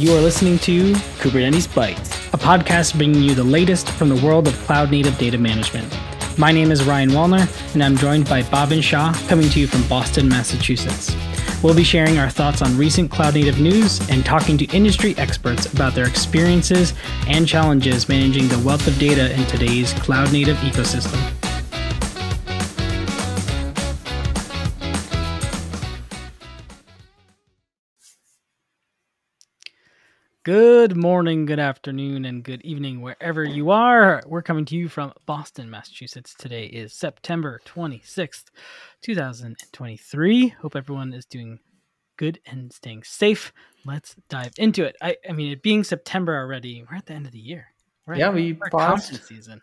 You are listening to Kubernetes Bytes, a podcast bringing you the latest from the world of cloud native data management. My name is Ryan Wallner, and I'm joined by Bhavin Shah, coming to you from Boston, Massachusetts. We'll be sharing our thoughts on recent cloud native news and talking to industry experts about their experiences and challenges managing the wealth of data in today's cloud native ecosystem. Good morning, good afternoon, and good evening, wherever you are. We're coming to you from Boston, Massachusetts. Today is September 26th, 2023. Hope everyone is doing good and staying safe. Let's dive into it. I, I mean, it being September already, we're at the end of the year. We're yeah, we passed season.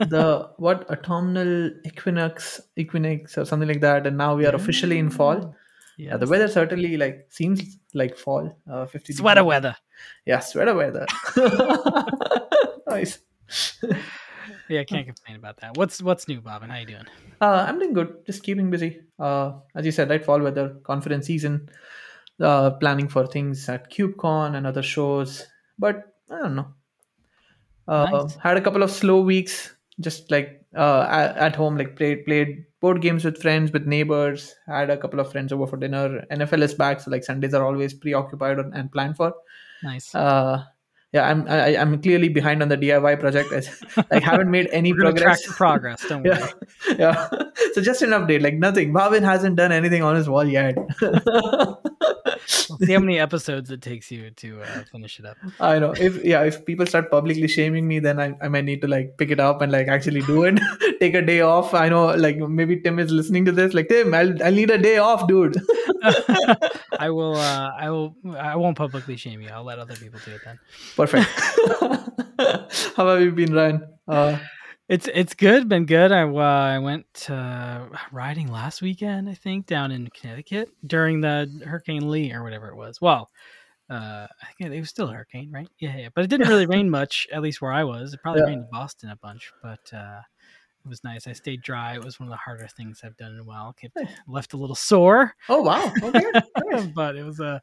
the what autumnal equinox, equinox, or something like that, and now we are officially in fall. Mm. Yeah, the weather certainly like seems like fall. Uh, Fifty sweater weather. Yeah, sweater weather. nice. yeah, can't complain about that. What's what's new, Bob? And how you doing? Uh, I'm doing good. Just keeping busy. Uh, as you said, right, fall weather, conference season. Uh, planning for things at KubeCon and other shows, but I don't know. Uh, nice. Had a couple of slow weeks, just like uh, at, at home, like played played board games with friends, with neighbors. Had a couple of friends over for dinner. NFL is back, so like Sundays are always preoccupied and planned for. Nice. Uh, yeah, I'm I, am i am clearly behind on the DIY project. I, I haven't made any progress. progress, don't yeah. worry. Yeah. So just an update, like nothing. Bhavin hasn't done anything on his wall yet. We'll see how many episodes it takes you to uh, finish it up. I know. If yeah, if people start publicly shaming me, then I, I might need to like pick it up and like actually do it. Take a day off. I know, like maybe Tim is listening to this. Like Tim, I'll I need a day off, dude. I will. uh I will. I won't publicly shame you. I'll let other people do it then. Perfect. How have you been, Ryan? Uh, it's it's good, been good. I uh, I went uh, riding last weekend, I think, down in Connecticut during the Hurricane Lee or whatever it was. Well, uh, I think it was still a hurricane, right? Yeah, yeah. But it didn't really rain much, at least where I was. It probably yeah. rained in Boston a bunch, but uh, it was nice. I stayed dry. It was one of the harder things I've done in a while. Kept, left a little sore. Oh wow! Okay, but it was a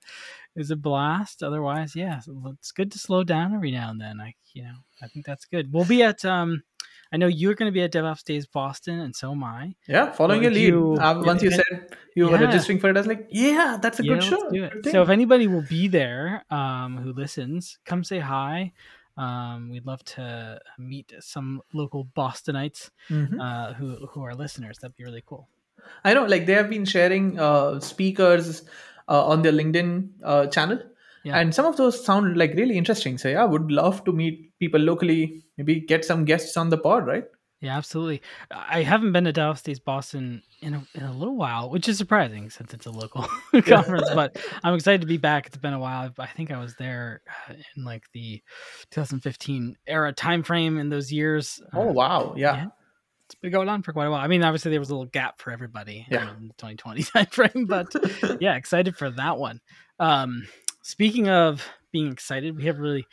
it was a blast. Otherwise, yeah, it's good to slow down every now and then. I you know I think that's good. We'll be at um I know you're going to be at DevOps Days Boston, and so am I. Yeah, following your lead. You, uh, once you said you yeah. were registering for it, I was like, yeah, that's a yeah, good show. So if anybody will be there um, who listens, come say hi. Um, we'd love to meet some local Bostonites mm-hmm. uh, who who are listeners. That'd be really cool. I know, like they have been sharing uh, speakers uh, on their LinkedIn uh, channel yeah. and some of those sound like really interesting so yeah I would love to meet people locally maybe get some guests on the pod right yeah absolutely i haven't been to DevOps Days boston in a, in a little while which is surprising since it's a local conference but i'm excited to be back it's been a while i think i was there uh, in like the 2015 era time frame in those years oh uh, wow yeah. yeah it's been going on for quite a while. I mean, obviously there was a little gap for everybody yeah. in the 2020 time frame, but yeah, excited for that one. Um, Speaking of being excited, we have a really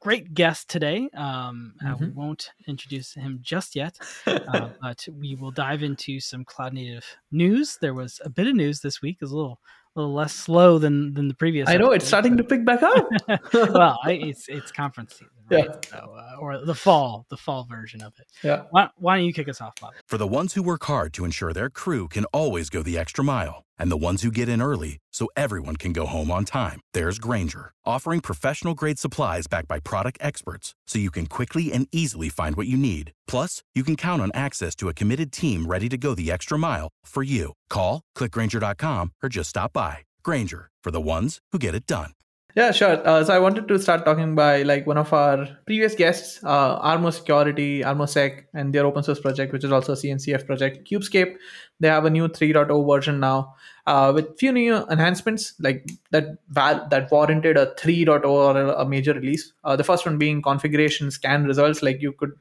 great guest today. Um, mm-hmm. uh, we mm-hmm. won't introduce him just yet, uh, but we will dive into some cloud native news. There was a bit of news this week. It was a little a little less slow than than the previous. I know episode, it's starting to pick back up. well, I, it's it's conference season, right? Yeah. So, uh, or the fall, the fall version of it. Yeah. Why, why don't you kick us off, Bob? For the ones who work hard to ensure their crew can always go the extra mile, and the ones who get in early so everyone can go home on time, there's Grainger, offering professional grade supplies backed by product experts, so you can quickly and easily find what you need. Plus, you can count on access to a committed team ready to go the extra mile for you. Call, clickgrainger.com, or just stop by. Grainger, for the ones who get it done. Yeah, sure. Uh, so I wanted to start talking by like one of our previous guests, uh, Armo Security, ArmoSec, and their open source project, which is also a CNCF project, Kubescape. They have a new 3.0 version now uh, with few new enhancements like that val- that warranted a 3.0 or a major release. Uh, the first one being configuration scan results, like you could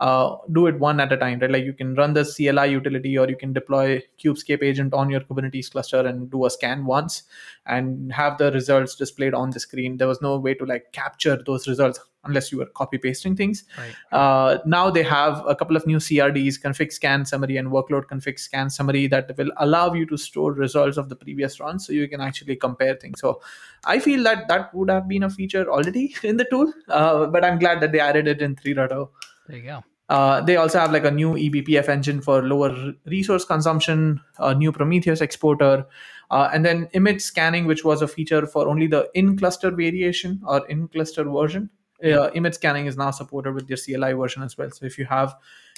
uh, do it one at a time, right? Like you can run the CLI utility or you can deploy Kubescape agent on your Kubernetes cluster and do a scan once and have the results displayed on the screen. There was no way to like capture those results unless you were copy pasting things. Right. Uh, now they have a couple of new CRDs, config scan summary and workload config scan summary that will allow you to store results of the previous run so you can actually compare things. So I feel that that would have been a feature already in the tool, uh, but I'm glad that they added it in 3.0. There you go. Uh, they also have like a new eBPF engine for lower resource consumption, a new Prometheus exporter, uh, and then image scanning, which was a feature for only the in-cluster variation or in-cluster version. Uh, image scanning is now supported with your CLI version as well. So if you have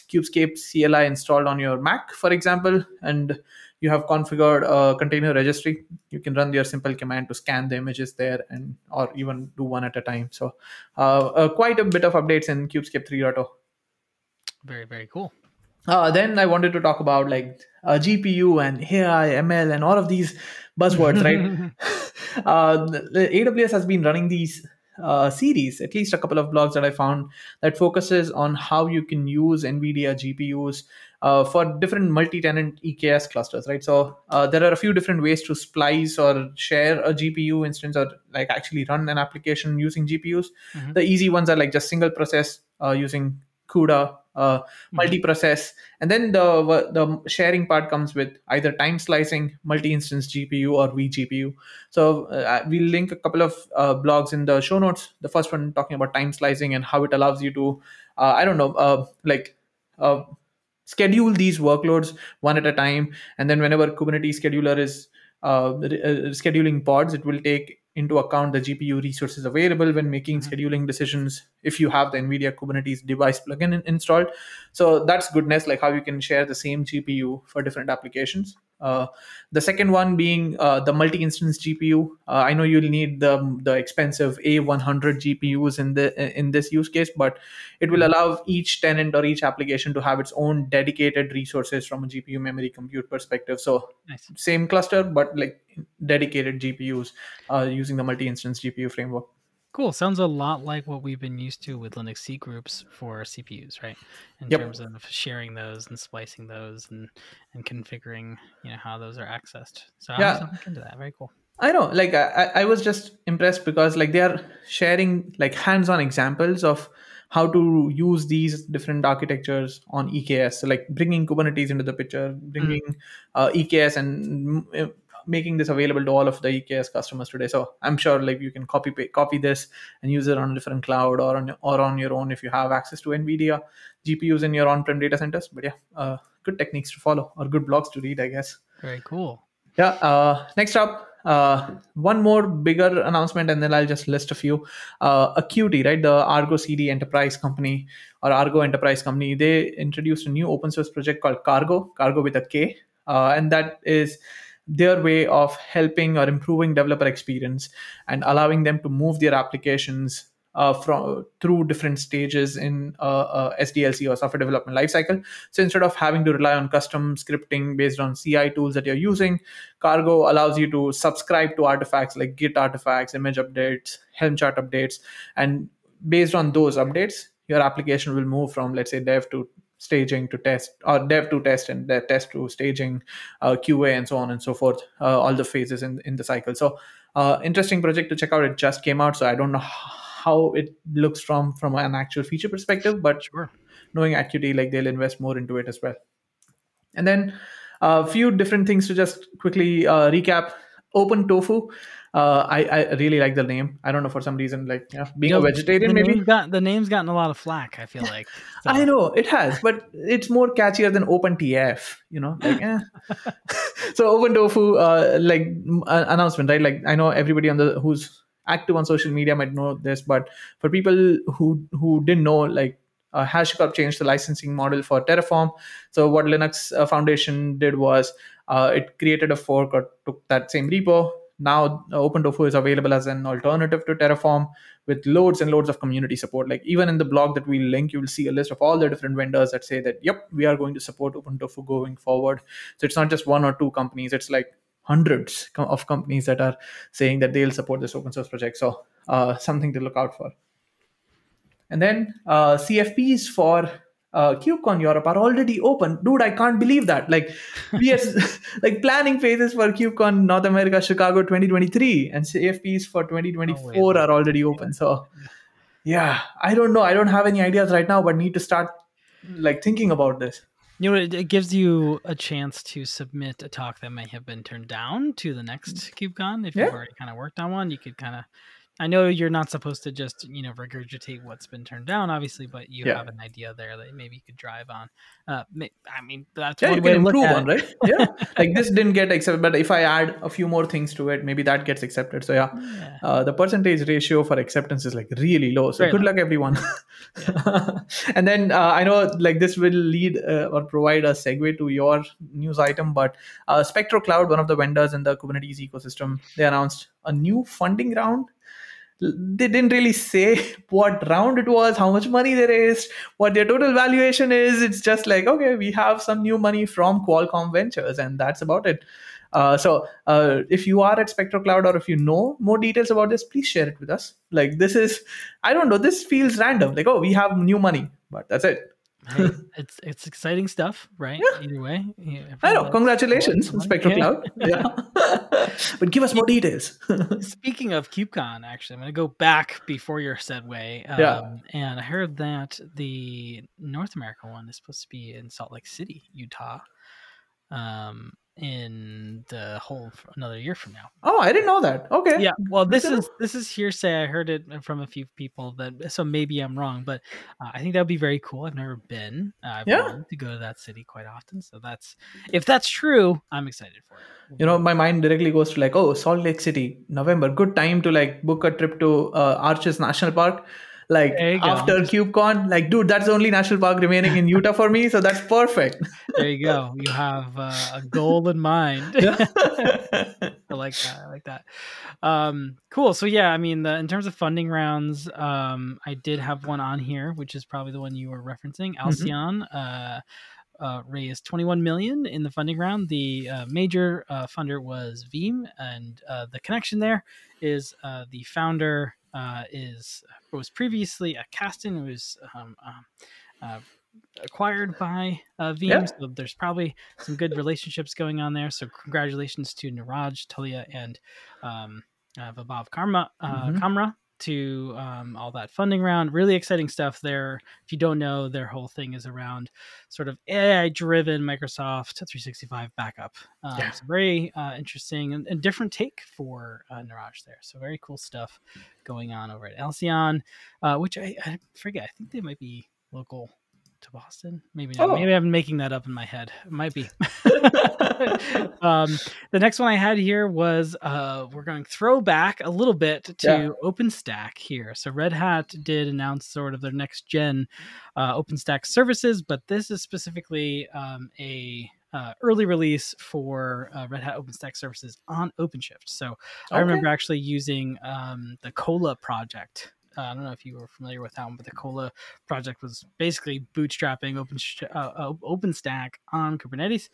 Kubescape CLI installed on your Mac, for example, and you have configured a container registry, you can run your simple command to scan the images there and or even do one at a time. So uh, uh, quite a bit of updates in Kubescape 3.0. Very, very cool. Uh, then I wanted to talk about like uh, GPU and AI, ML, and all of these buzzwords, right? uh, AWS has been running these uh, series, at least a couple of blogs that I found that focuses on how you can use NVIDIA GPUs uh, for different multi-tenant EKS clusters, right? So uh, there are a few different ways to splice or share a GPU instance or like actually run an application using GPUs. Mhm. The easy ones are like just single process uh, using CUDA, uh, multi-process, and then the the sharing part comes with either time slicing, multi-instance GPU, or vGPU. So uh, we'll link a couple of uh, blogs in the show notes. The first one talking about time slicing and how it allows you to, uh, I don't know, uh, like uh, schedule these workloads one at a time, and then whenever Kubernetes scheduler is uh, re- uh, scheduling pods, it will take into account the GPU resources available when making scheduling decisions if you have the NVIDIA Kubernetes device plugin in- installed. So that's goodness, like how you can share the same GPU for different applications. Uh, the second one being uh, the multi-instance GPU. Uh, I know you'll need the the expensive A100 GPUs in the in this use case, but it will allow each tenant or each application to have its own dedicated resources from a GPU memory compute perspective. So Nice. same cluster, but like dedicated GPUs uh, using the multi-instance GPU framework. Cool. Sounds a lot like what we've been used to with Linux C groups for CPUs, right? In Yep. terms of sharing those and splicing those and and configuring, you know, how those are accessed. So Yeah. look into that. Very cool. I know, like I, I was just impressed because like they are sharing like hands-on examples of how to use these different architectures on EKS. So like bringing Kubernetes into the picture, bringing uh, EKS and mm, uh, making this available to all of the EKS customers today. So I'm sure like you can copy copy this and use it on a different cloud or on or on your own if you have access to NVIDIA GPUs in your on-prem data centers. But yeah, uh, good techniques to follow or good blogs to read, I guess. Very cool. Yeah. Uh, next up, uh, one more bigger announcement, and then I'll just list a few. Uh, Akuity, right? The Argo CD Enterprise company or Argo Enterprise company. They introduced a new open source project called Kargo, Kargo with a K, uh, and that is their way of helping or improving developer experience and allowing them to move their applications uh, from through different stages in uh, uh, SDLC or software development lifecycle. So instead of having to rely on custom scripting based on CI tools that you're using, Kargo allows you to subscribe to artifacts like Git artifacts, image updates, Helm chart updates, and based on those updates, your application will move from let's say dev to staging to test or dev to test and test to staging uh, qa and so on and so forth uh, all the phases in, in the cycle. So uh, interesting project to check out. It just came out so i don't know how it looks from from an actual feature perspective but Sure. knowing Akuity like they'll invest more into it as well. And then a few different things to just quickly uh, recap. OpenTofu uh, I, I really like the name i don't know for some reason like yeah, being You a vegetarian the maybe Name's got, the name's gotten a lot of flack, I feel like. So- I know it has, but it's more catchier than OpenTF. You know, like eh. so OpenTofu, uh, like uh, announcement, right? Like I know everybody on the who's active on social media might know this, but for people who who didn't know, like uh, HashiCorp changed the licensing model for Terraform. So what Linux uh, Foundation did was uh, it created a fork or took that same repo, now uh, OpenTofu is available as an alternative to Terraform with loads and loads of community support. Like even in the blog that we link, you will see a list of all the different vendors that say that, yep, we are going to support OpenTofu going forward. So it's not just one or two companies, it's like hundreds of companies that are saying that they'll support this open source project. So uh, something to look out for. And then uh, CFPs for uh, KubeCon Europe are already open. Dude, I can't believe that. Like, we are like planning phases for KubeCon North America, Chicago 2023, and CFPs for 2024 oh, are already open. So, yeah, I don't know. I don't have any ideas right now, but need to start like thinking about this. You know, it, it gives you a chance to submit a talk that may have been turned down to the next KubeCon. If yeah. you've already kind of worked on one, you could kind of I know you're not supposed to just you know regurgitate what's been turned down, obviously, but you yeah. have an idea there that maybe you could drive on. Uh, I mean, that's yeah, one you way can to improve on, right? Yeah, like this didn't get accepted, but if I add a few more things to it, maybe that gets accepted. So yeah, yeah. Uh, the percentage ratio for acceptance is like really low. So good luck, everyone. and then uh, I know like this will lead uh, or provide a segue to your news item, but uh, Spectro Cloud, one of the vendors in the Kubernetes ecosystem, they announced a new funding round they didn't really say what round it was, how much money they raised, what their total valuation is. It's just like, okay, we have some new money from Qualcomm Ventures, and that's about it. Uh, so, uh, if you are at Spectro Cloud or if you know more details about this, please share it with us. Like, this is, I don't know, this feels random. Like, oh, we have new money, but that's it hey, it's it's exciting stuff, right? Yeah. Either way, yeah, I know. Congratulations, Spectro Cloud. Yeah, but give us more details. Speaking of KubeCon, actually, I'm going to go back before your segue. Um, yeah, and I heard that the North America one is supposed to be in Salt Lake City, Utah. Um, in the whole another year from now. Oh, I didn't know that. Okay. Yeah. Well, this is this is hearsay. I heard it from a few people that so maybe I'm wrong, but uh, I think that would be very cool. I've never been. Uh, I've yeah. wanted to go to that city quite often, so that's if that's true, I'm excited for it. You know, my mind directly goes to like, oh, Salt Lake City, November, good time to like book a trip to uh, Arches National Park like after KubeCon, like dude, that's the only national park remaining in Utah for me, so that's perfect. there you go. You have uh, a goal in mind. I like that. I like that. Um, cool. So yeah, I mean, the, in terms of funding rounds, um, I did have one on here, which is probably the one you were referencing, mm-hmm. Alcion. Mm-hmm. Uh, uh, raised 21 million in the funding round. The uh, major uh, funder was Veeam, and uh, the connection there is uh, the founder uh, is was previously a Kasten. It was um, um, uh, acquired by uh, Veeam. So there's probably some good relationships going on there. So congratulations to Niraj, Tolia, and um, uh, Vaibhav Karma, uh, mm-hmm. Kamra to um, all that funding round. Really exciting stuff there. If you don't know, their whole thing is around sort of AI driven Microsoft 365 backup. Um, yeah. So very uh, interesting and, and, different take for uh, Niraj there. So very cool stuff going on over at Alcion, uh, which I, I forget. I think they might be local to Boston. Maybe not. Oh. Maybe I'm making that up in my head. It might be. um, the next one I had here was uh, we're going throwback a little bit to yeah. OpenStack here. So Red Hat did announce sort of their next gen uh, OpenStack services, but this is specifically um, a uh, early release for uh, Red Hat OpenStack services on OpenShift. So okay. I remember actually using um, the Kolla project uh, I don't know if you were familiar with that one, but the Kolla project was basically bootstrapping Open uh, uh OpenStack on Kubernetes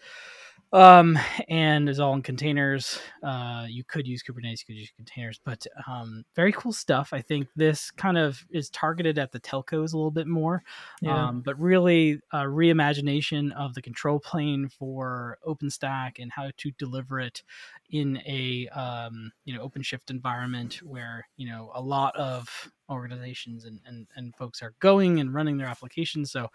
um, and it's all in containers. Uh, you could use Kubernetes, you could use containers, but um, very cool stuff. I think this kind of is targeted at the telcos a little bit more, yeah. um, but really a reimagination of the control plane for OpenStack and how to deliver it in a um, you know OpenShift environment where you know a lot of organizations and, and, and folks are going and running their applications. So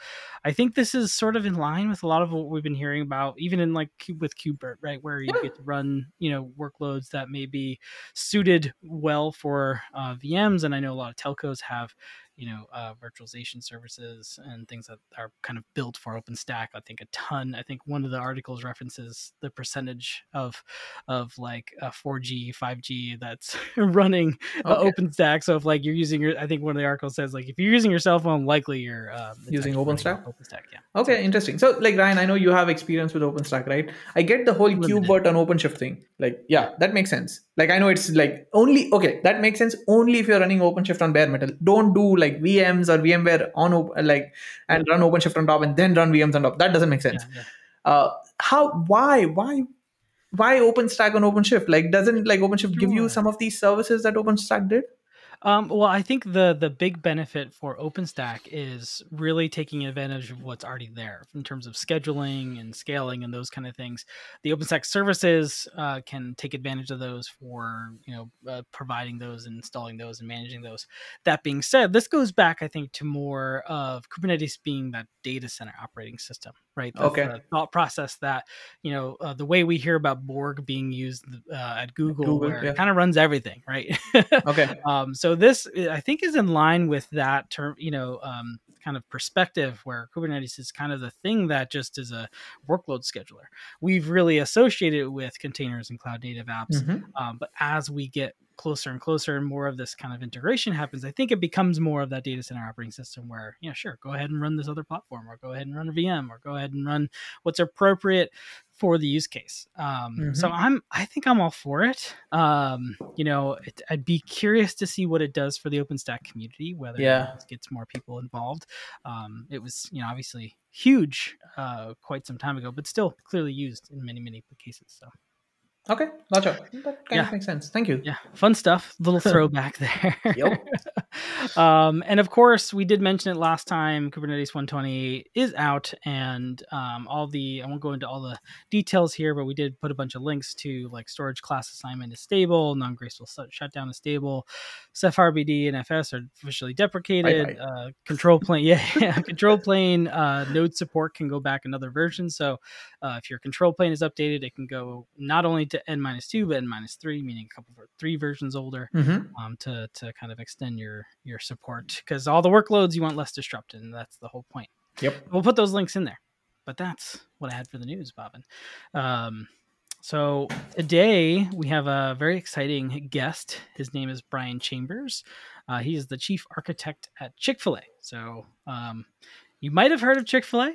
I think this is sort of in line with a lot of what we've been hearing about, even in like with KubeVirt, right? Where you get to run, you know, workloads that may be suited well for uh, VMs. And I know a lot of telcos have you know uh, virtualization services and things that are kind of built for OpenStack. I think a ton. I think one of the articles references the percentage of of like a 4G, 5G that's running uh, Okay. OpenStack. So if like you're using your, I think one of the articles says like if you're using your cell phone, likely you're um, Using OpenStack? OpenStack, yeah. Okay, interesting. So, like Ryan, I know you have experience with OpenStack, right? I get the whole. KubeVirt on OpenShift thing. Like, yeah, that makes sense. Like, I know it's like only okay. That makes sense only if you're running OpenShift on bare metal. Don't do like VMs or VMware on like and run OpenShift on top and then run VMs on top. That doesn't make sense. Yeah, yeah. Uh, how? Why? Why? Why OpenStack on OpenShift? Like, doesn't like OpenShift give you some of these services that OpenStack did? Um, well, I think the the big benefit for OpenStack is really taking advantage of what's already there in terms of scheduling and scaling and those kind of things. The OpenStack services uh, can take advantage of those for you know uh, providing those and installing those and managing those. That being said, this goes back, I think, to more of Kubernetes being that data center operating system, right? That's Okay. the thought process that you know uh, the way we hear about Borg being used uh, at Google, Google, where yeah. it kind of runs everything, right? Okay. um, so this uh, i think is in line with that term you know um, kind of perspective where kubernetes is kind of the thing that just is a workload scheduler we've really associated it with containers and cloud native apps Mhm. um, but as we get closer and closer and more of this kind of integration happens i think it becomes more of that data center operating system where yeah sure go ahead and run this other platform or go ahead and run a vm or go ahead and run what's appropriate for the use case. Um, so i'm i think i'm all for it. Um, you know it, i'd be curious to see what it does for the openstack community whether Yeah. it gets more people involved. Um, it was you know obviously huge uh, quite some time ago but still clearly used in many many cases so Okay. Gotcha. That kind Yeah. of makes sense. Thank you. yeah fun stuff little throwback there Yep. um, and of course we did mention it last time kubernetes 128 is out and um, all the i won't go into all the details here but we did put a bunch of links to like storage class assignment is stable non-graceful shutdown is stable ceph rbd and fs are officially deprecated Bye-bye. uh, control plane yeah, yeah control plane uh, node support can go back another version so uh, if your control plane is updated it can go not only to n minus 2 but n minus 3 meaning a couple of three versions older Mhm. um, to to kind of extend your your support because all the workloads you want less disrupted and that's the whole point. Yep. we'll put those links in there but that's what i had for the news Bhavin. Um, so today we have a very exciting guest. His name is brian chambers. Uh, he is the chief architect at chick-fil-a. So um, you might have heard of chick-fil-a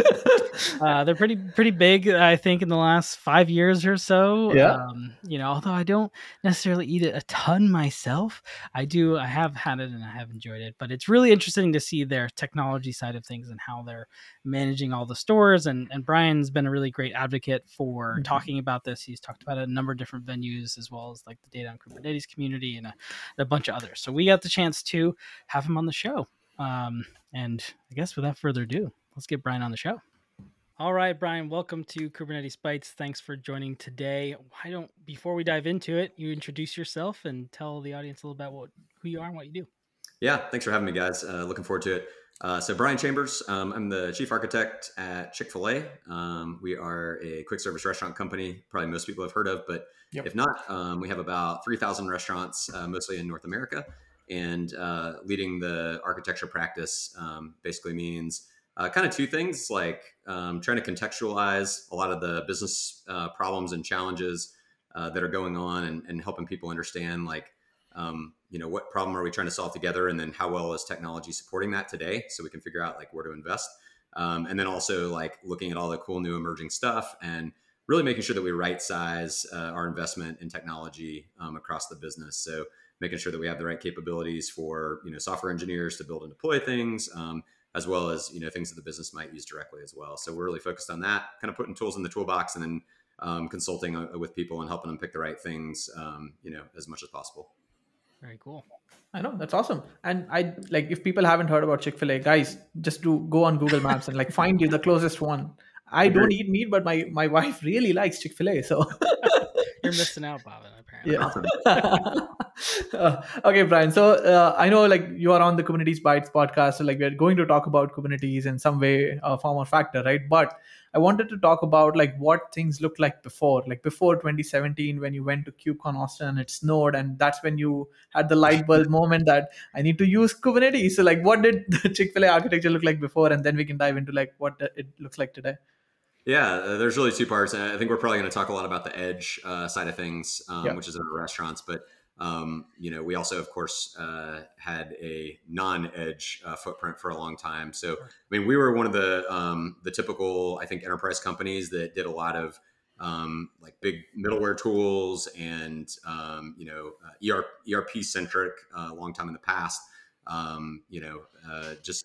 uh, they're pretty pretty big, I think, in the last five years or so. Yeah. Um, you know, although I don't necessarily eat it a ton myself, I do. I have had it and I have enjoyed it. But it's really interesting to see their technology side of things and how they're managing all the stores. And and Brian's been a really great advocate for Mhm. talking about this. He's talked about it a number of different venues, as well as like the Data on Kubernetes community and a, and a bunch of others. So we got the chance to have him on the show. Um, and I guess without further ado, let's get Brian on the show. All right, Brian, welcome to Kubernetes Bytes. Thanks for joining today. Why don't, before we dive into it, you introduce yourself and tell the audience a little about what who you are and what you do. Yeah, thanks for having me, guys. Uh, looking forward to it. Uh, so, Brian Chambers, um, I'm the chief architect at Chick fil A. Um, we are a quick service restaurant company, probably most people have heard of, but Yep. if not, um, we have about 3,000 restaurants, uh, mostly in North America. And uh, leading the architecture practice um, basically means uh, kind of two things like um, trying to contextualize a lot of the business uh, problems and challenges uh, that are going on and, and helping people understand like um, you know what problem are we trying to solve together and then how well is technology supporting that today so we can figure out like where to invest. Um, and then also like looking at all the cool new emerging stuff and really making sure that we right size uh, our investment in technology um, across the business. So making sure that we have the right capabilities for you know software engineers to build and deploy things um, as well as you know things that the business might use directly as well so we're really focused on that kind of putting tools in the toolbox and then um, consulting uh, with people and helping them pick the right things um, you know as much as possible Very cool. I know that's awesome. And I like if people haven't heard about Chick Fil A, guys, just do go on Google Maps and like find you the closest one. I don't eat meat, but my my wife really likes Chick Fil A, so You're missing out, Bhavin, Yeah. Uh, okay, Brian. So uh, I know like you are on the Kubernetes Bytes podcast, so like we're going to talk about Kubernetes in some way, uh, form or factor, right? But I wanted to talk about like what things looked like before, like before 2017 when you went to KubeCon Austin and it snowed, and that's when you had the light bulb moment that I need to use Kubernetes. So like, what did the Chick Fil A architecture look like before, and then we can dive into like what it looks like today. Yeah, uh, there's really two parts. I think we're probably going to talk a lot about the edge uh, side of things, um, Yeah. which is in our restaurants. But um, you know, we also, of course, uh, had a non-edge uh, footprint for a long time. So, I mean, we were one of the um, the typical, I think, enterprise companies that did a lot of um, like big middleware tools and um, you know uh, ERP, ERP centric uh, a long time in the past. Um, you know, uh, just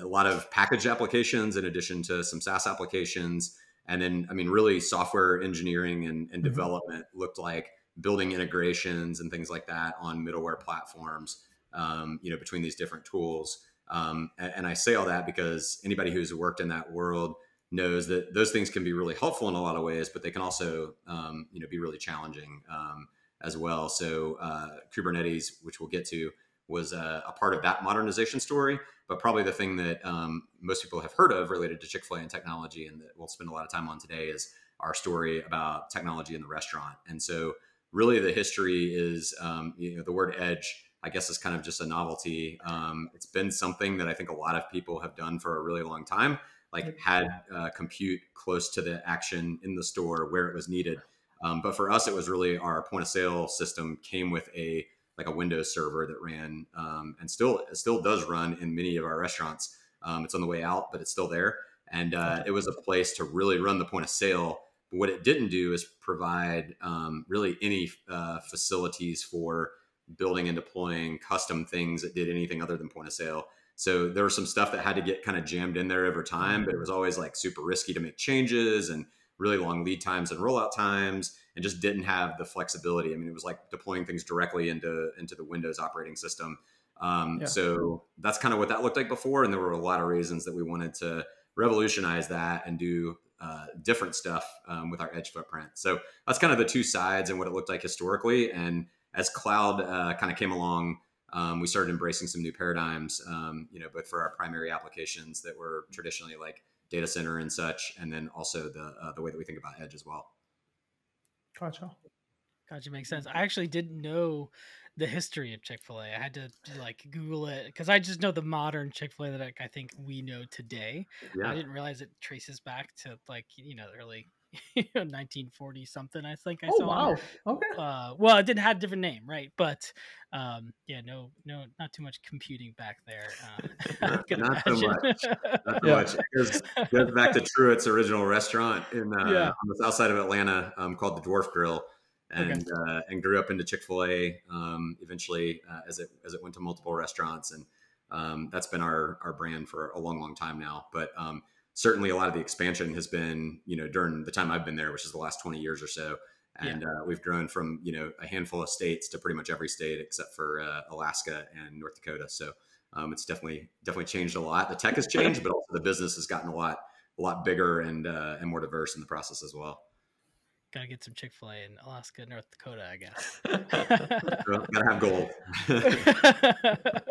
a lot of packaged applications in addition to some SaaS applications. And then, I mean, really software engineering and, and Mhm. development looked like building integrations and things like that on middleware platforms, um, you know, between these different tools. Um, and, and I say all that because anybody who's worked in that world knows that those things can be really helpful in a lot of ways, but they can also, um, you know, be really challenging um, as well. So uh, Kubernetes, which we'll get to, was a, a part of that modernization story. But probably the thing that um, most people have heard of related to Chick Fil A and technology, and that we'll spend a lot of time on today, is our story about technology in the restaurant. And so, really, the history is, um, you know, the word edge. I guess is kind of just a novelty. Um, it's been something that I think a lot of people have done for a really long time, like had uh, compute close to the action in the store where it was needed. Um, but for us, it was really our point of sale system came with a like a Windows server that ran um, and still still does run in many of our restaurants. Um, it's on the way out, but it's still there, and uh, it was a place to really run the point of sale. But what it didn't do is provide um, really any uh, facilities for building and deploying custom things that did anything other than point of sale. So there was some stuff that had to get kind of jammed in there over time, but it was always like super risky to make changes and really long lead times and rollout times and just didn't have the flexibility. I mean, it was like deploying things directly into into the Windows operating system. Um, Yeah. So that's kind of what that looked like before, and there were a lot of reasons that we wanted to revolutionize that and do uh, different stuff um, with our edge footprint. So that's kind of the two sides and what it looked like historically. And as cloud uh, kind of came along, um, we started embracing some new paradigms. Um, you know, both for our primary applications that were traditionally like data center and such, and then also the uh, the way that we think about edge as well. Gotcha. Gotcha, makes sense. I actually didn't know the history of Chick Fil A. I had to like Google it because I just know the modern Chick Fil A that I, I think we know today. I didn't realize it traces back to like you know the early 1940 something. I think I Oh saw. wow. Okay. Uh, well, it didn't have a different name, right? But um, yeah, no, no, not too much computing back there. Uh, Not- can not so much. Not so Yeah. much. It goes, goes back to Truett's original restaurant in uh, Yeah. on the south side of Atlanta um, called the Dwarf Grill, Okay. and uh, and grew up into Chick Fil A. Um, eventually, uh, as it as it went to multiple restaurants, and um, that's been our our brand for a long, long time now. But um, certainly, a lot of the expansion has been you know during the time I've been there, which is the last twenty years or so. And uh, we've grown from you know a handful of states to pretty much every state except for uh, Alaska and North Dakota. So um, it's definitely definitely changed a lot. The tech has changed, but also the business has gotten a lot a lot bigger and uh, and more diverse in the process as well. Gotta get some Chick Fil A in Alaska, North Dakota, I guess. Gotta have gold.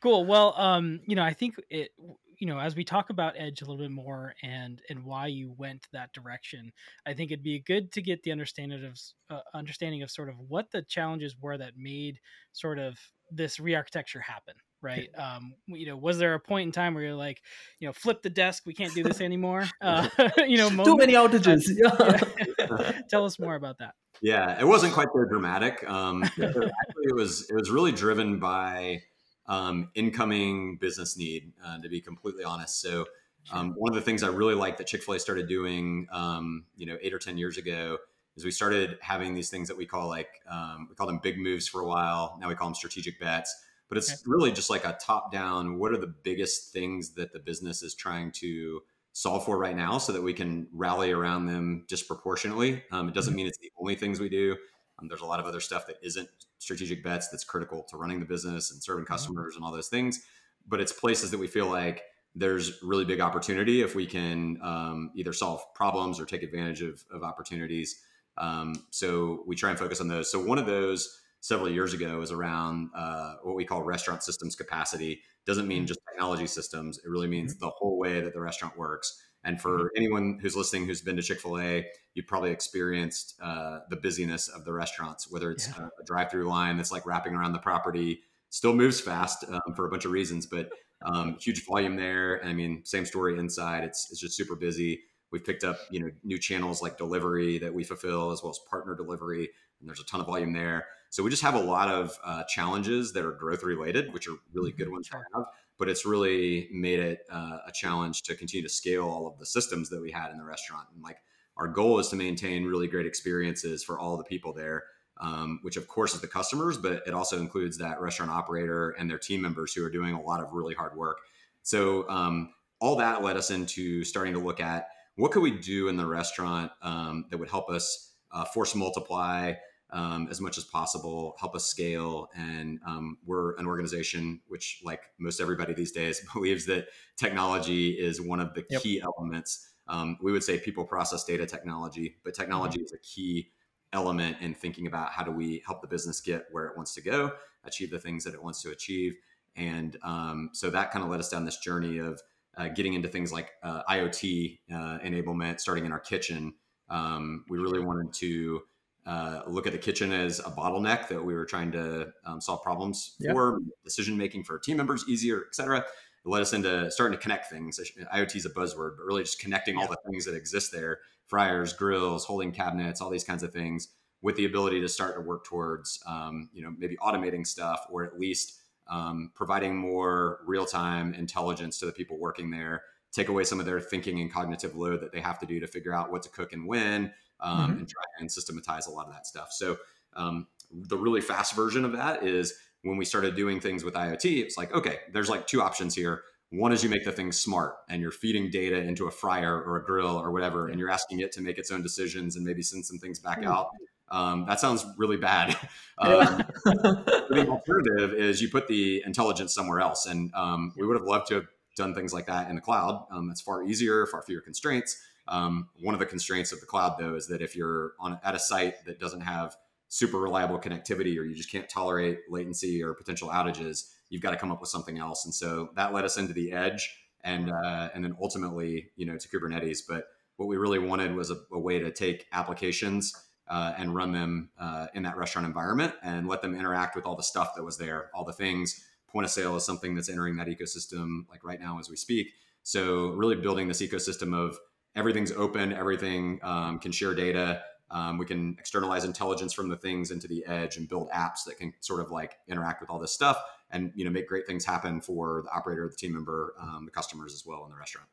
cool. Well, um, you know, I think it, you know, as we talk about Edge a little bit more and and why you went that direction, I think it'd be good to get the understanding of uh, understanding of sort of what the challenges were that made sort of this re-architecture happen. Right. Um, you know, was there a point in time where you're like, you know, flip the desk, we can't do this anymore? Uh, you know, Too many outages. Yeah. Yeah. Tell us more about that. Yeah, it wasn't quite so dramatic. Um, actually, it was it was really driven by um, incoming business need. Uh, to be completely honest, so um, one of the things I really like that Chick Fil A started doing, um, you know, eight or ten years ago, is we started having these things that we call like um, we call them big moves for a while. Now we call them strategic bets. But it's Okay. really just like a top down. What are the biggest things that the business is trying to solve for right now so that we can rally around them disproportionately. Um, it doesn't mean it's the only things we do. Um, there's a lot of other stuff that isn't strategic bets that's critical to running the business and serving customers and all those things. But it's places that we feel like there's really big opportunity if we can um, either solve problems or take advantage of, of opportunities. Um, so we try and focus on those. So one of those several years ago is around uh, what we call restaurant systems capacity. Doesn't mean just technology systems. It really means the whole way that the restaurant works. And for anyone who's listening who's been to Chick Fil A, you've probably experienced uh, the busyness of the restaurants. Whether it's Yeah. a, a drive-through line that's like wrapping around the property, still moves fast um, for a bunch of reasons, but um, huge volume there. I mean, same story inside. It's it's just super busy. We've picked up you know new channels like delivery that we fulfill as well as partner delivery, and there's a ton of volume there. So we just have a lot of uh, challenges that are growth related, which are really good ones to have. But it's really made it uh, a challenge to continue to scale all of the systems that we had in the restaurant. And like our goal is to maintain really great experiences for all the people there, um, which of course is the customers, but it also includes that restaurant operator and their team members who are doing a lot of really hard work. So um, all that led us into starting to look at what could we do in the restaurant um, that would help us uh, force multiply um, as much as possible, help us scale. And um, we're an organization which, like most everybody these days, believes that technology is one of the Yep. key elements. Um, we would say people process data technology, but technology is a key element in thinking about how do we help the business get where it wants to go, achieve the things that it wants to achieve. And um, so that kind of led us down this journey of uh, getting into things like uh, IoT uh, enablement, starting in our kitchen. Um, we really wanted to uh, look at the kitchen as a bottleneck that we were trying to um, solve problems Yeah. for, decision making for team members easier, et cetera. It led us into starting to connect things. IoT is a buzzword, but really just connecting all the things that exist there fryers, grills, holding cabinets, all these kinds of things with the ability to start to work towards, um, you know, maybe automating stuff or at least um, providing more real-time intelligence to the people working there, take away some of their thinking and cognitive load that they have to do to figure out what to cook and when, um, Mhm. and try and systematize a lot of that stuff. So um, the really fast version of that is when we started doing things with IoT, it's like, okay, there's like two options here. One is you make the thing smart and you're feeding data into a fryer or a grill or whatever, and you're asking it to make its own decisions and maybe send some things back out. Um, that sounds really bad. Um, the alternative is you put the intelligence somewhere else. And um, we would have loved to have done things like that in the cloud. Um, it's far easier, far fewer constraints. Um, one of the constraints of the cloud, though, is that if you're on at a site that doesn't have super reliable connectivity or you just can't tolerate latency or potential outages, you've got to come up with something else. And so that led us into the edge and uh, and then ultimately, you know, to Kubernetes. But what we really wanted was a, a way to take applications uh, and run them uh, in that restaurant environment and let them interact with all the stuff that was there, all the things. Point of sale is something that's entering that ecosystem like right now as we speak. So really building this ecosystem of everything's open, everything um, can share data. Um, we can externalize intelligence from the things into the edge and build apps that can sort of like interact with all this stuff and you know make great things happen for the operator, the team member, um, the customers as well in the restaurant.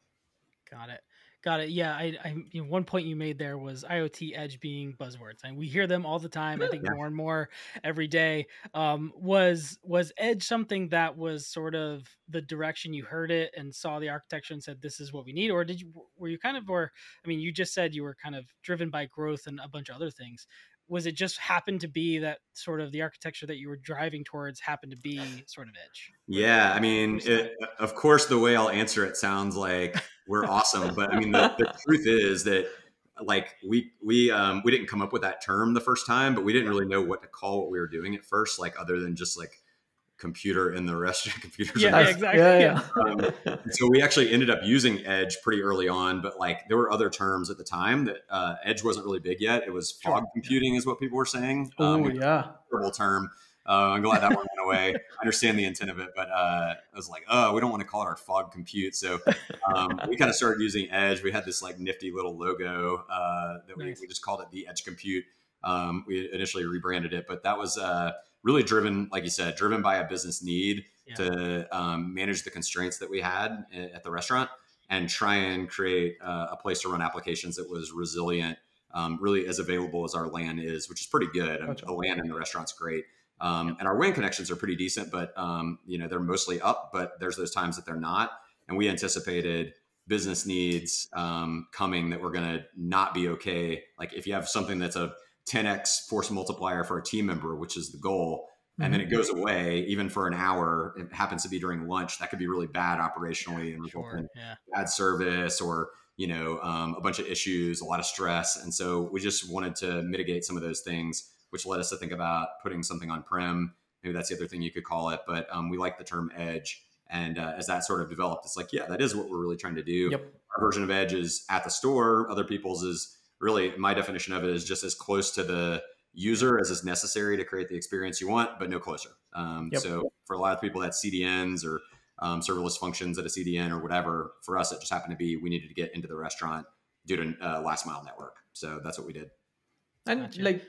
Got it. Got it. Yeah, I, I you know, one point you made there was IoT edge being buzzwords, and we hear them all the time. I think Yeah. more and more every day. Um, was was edge something that was sort of the direction you heard it and saw the architecture and said this is what we need, or did you were you kind of or I mean you just said you were kind of driven by growth and a bunch of other things. Was it just happened to be that sort of the architecture that you were driving towards happened to be sort of edge? Yeah, I mean, it, of course, the way I'll answer it sounds like we're awesome, but I mean, the, the truth is that like we we um, we didn't come up with that term the first time, but we didn't really know what to call what we were doing at first, like other than just like computer in the restaurant, computers. Yeah, exactly. Yeah, Um, so we actually ended up using edge pretty early on but like there were other terms at the time that uh, edge wasn't really big yet it was fog computing is what people were saying Oh um, yeah. terrible term uh, i'm glad that one went away i understand the intent of it but uh, i was like oh we don't want to call it our fog compute so um, we kind of started using edge we had this like nifty little logo uh, that we, Nice. we just called it the edge compute um, we initially rebranded it but that was uh, really driven like you said driven by a business need Yeah. to um, manage the constraints that we had at the restaurant and try and create uh, a place to run applications that was resilient, um, really as available as our LAN is, which is pretty good. Mean, Gotcha. The LAN in the restaurant's great. Um, and our WAN connections are pretty decent, but um, you know they're mostly up. But there's those times that they're not, and we anticipated business needs um, coming that we're going to not be okay. Like if you have something that's a 10x force multiplier for a team member, which is the goal, and then it goes away even for an hour. It happens to be during lunch. That could be really bad operationally and result Sure. in Yeah. bad service or you know, um, a bunch of issues, a lot of stress, and so we just wanted to mitigate some of those things, which led us to think about putting something on prem. Maybe that's the other thing you could call it, but um, we like the term edge. And uh, as that sort of developed, it's like, yeah, that is what we're really trying to do. Yep. Our version of edge is at the store. Other people's is really my definition of it is just as close to the user as is necessary to create the experience you want, but no closer. Um, Yep. So for a lot of people, that's CDNs or um, serverless functions at a CDN or whatever. For us, it just happened to be we needed to get into the restaurant due to uh, last mile network. So that's what we did. and Gotcha. like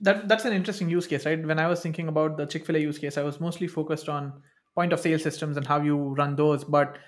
that that's an interesting use case right when i was thinking about the chick-fil-a use case i was mostly focused on point of sale systems and how you run those but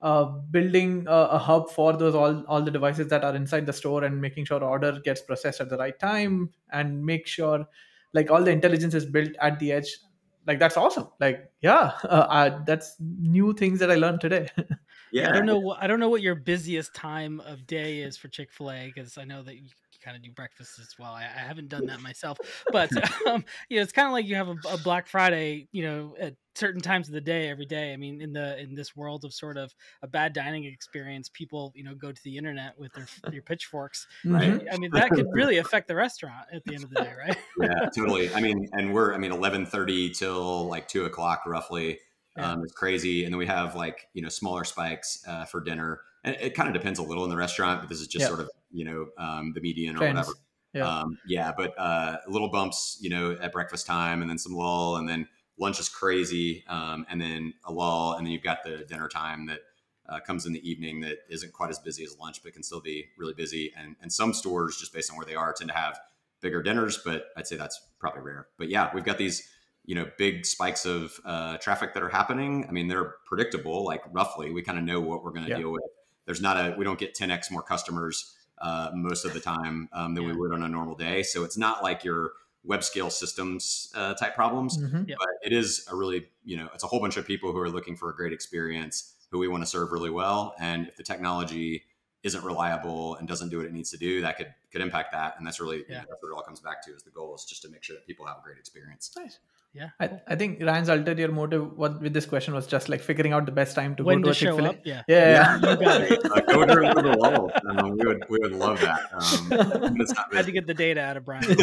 uh, building a, a hub for those all all the devices that are inside the store and making sure order gets processed at the right time and make sure like all the intelligence is built at the edge like that's awesome like yeah uh, uh, that's new things that i learned today Yeah. I don't know. I don't know what your busiest time of day is for Chick Fil A because I know that you, kind of do breakfast as well. I, I haven't done that myself, but um, you know, it's kind of like you have a, a Black Friday. You know, at certain times of the day, every day. I mean, in the in this world of sort of a bad dining experience, people you know go to the internet with their their pitchforks. Mhm. I mean, that could really affect the restaurant at the end of the day, right? yeah, totally. I mean, and we're, I mean, eleven thirty till like two o'clock roughly. Yeah. Um, it's crazy, and then we have like you know smaller spikes uh, for dinner, and it kind of depends a little in the restaurant, but this is just sort of you know um, the median or Trends. whatever. Yeah. Um, yeah, but uh, little bumps, you know, at breakfast time, and then some lull, and then lunch is crazy, um, and then a lull, and then you've got the dinner time that uh, comes in the evening that isn't quite as busy as lunch, but can still be really busy. And and some stores, just based on where they are, tend to have bigger dinners, but I'd say that's probably rare. But yeah, we've got these you know big spikes of uh, traffic that are happening. I mean, they're predictable, like roughly. We kind of know what we're going to Yeah. deal with. There's not a we don't get 10x more customers uh, most of the time um, than we would on a normal day. So it's not like your web scale systems uh, type problems, Mhm. but it is a really you know it's a whole bunch of people who are looking for a great experience who we want to serve really well. And if the technology isn't reliable and doesn't do what it needs to do, that could could impact that. And that's really you know, that's what it all comes back to is the goal is just to make sure that people have a great experience. nice Yeah. I, I think Ryan's ulterior motive what, with this question was just like figuring out the best time to when go to to a show Chick-fil-A. up? Yeah. Yeah, yeah. You got it. uh, go during the lull. Um, we would we would love that. Um, but it's not Had to get the data out of Brian.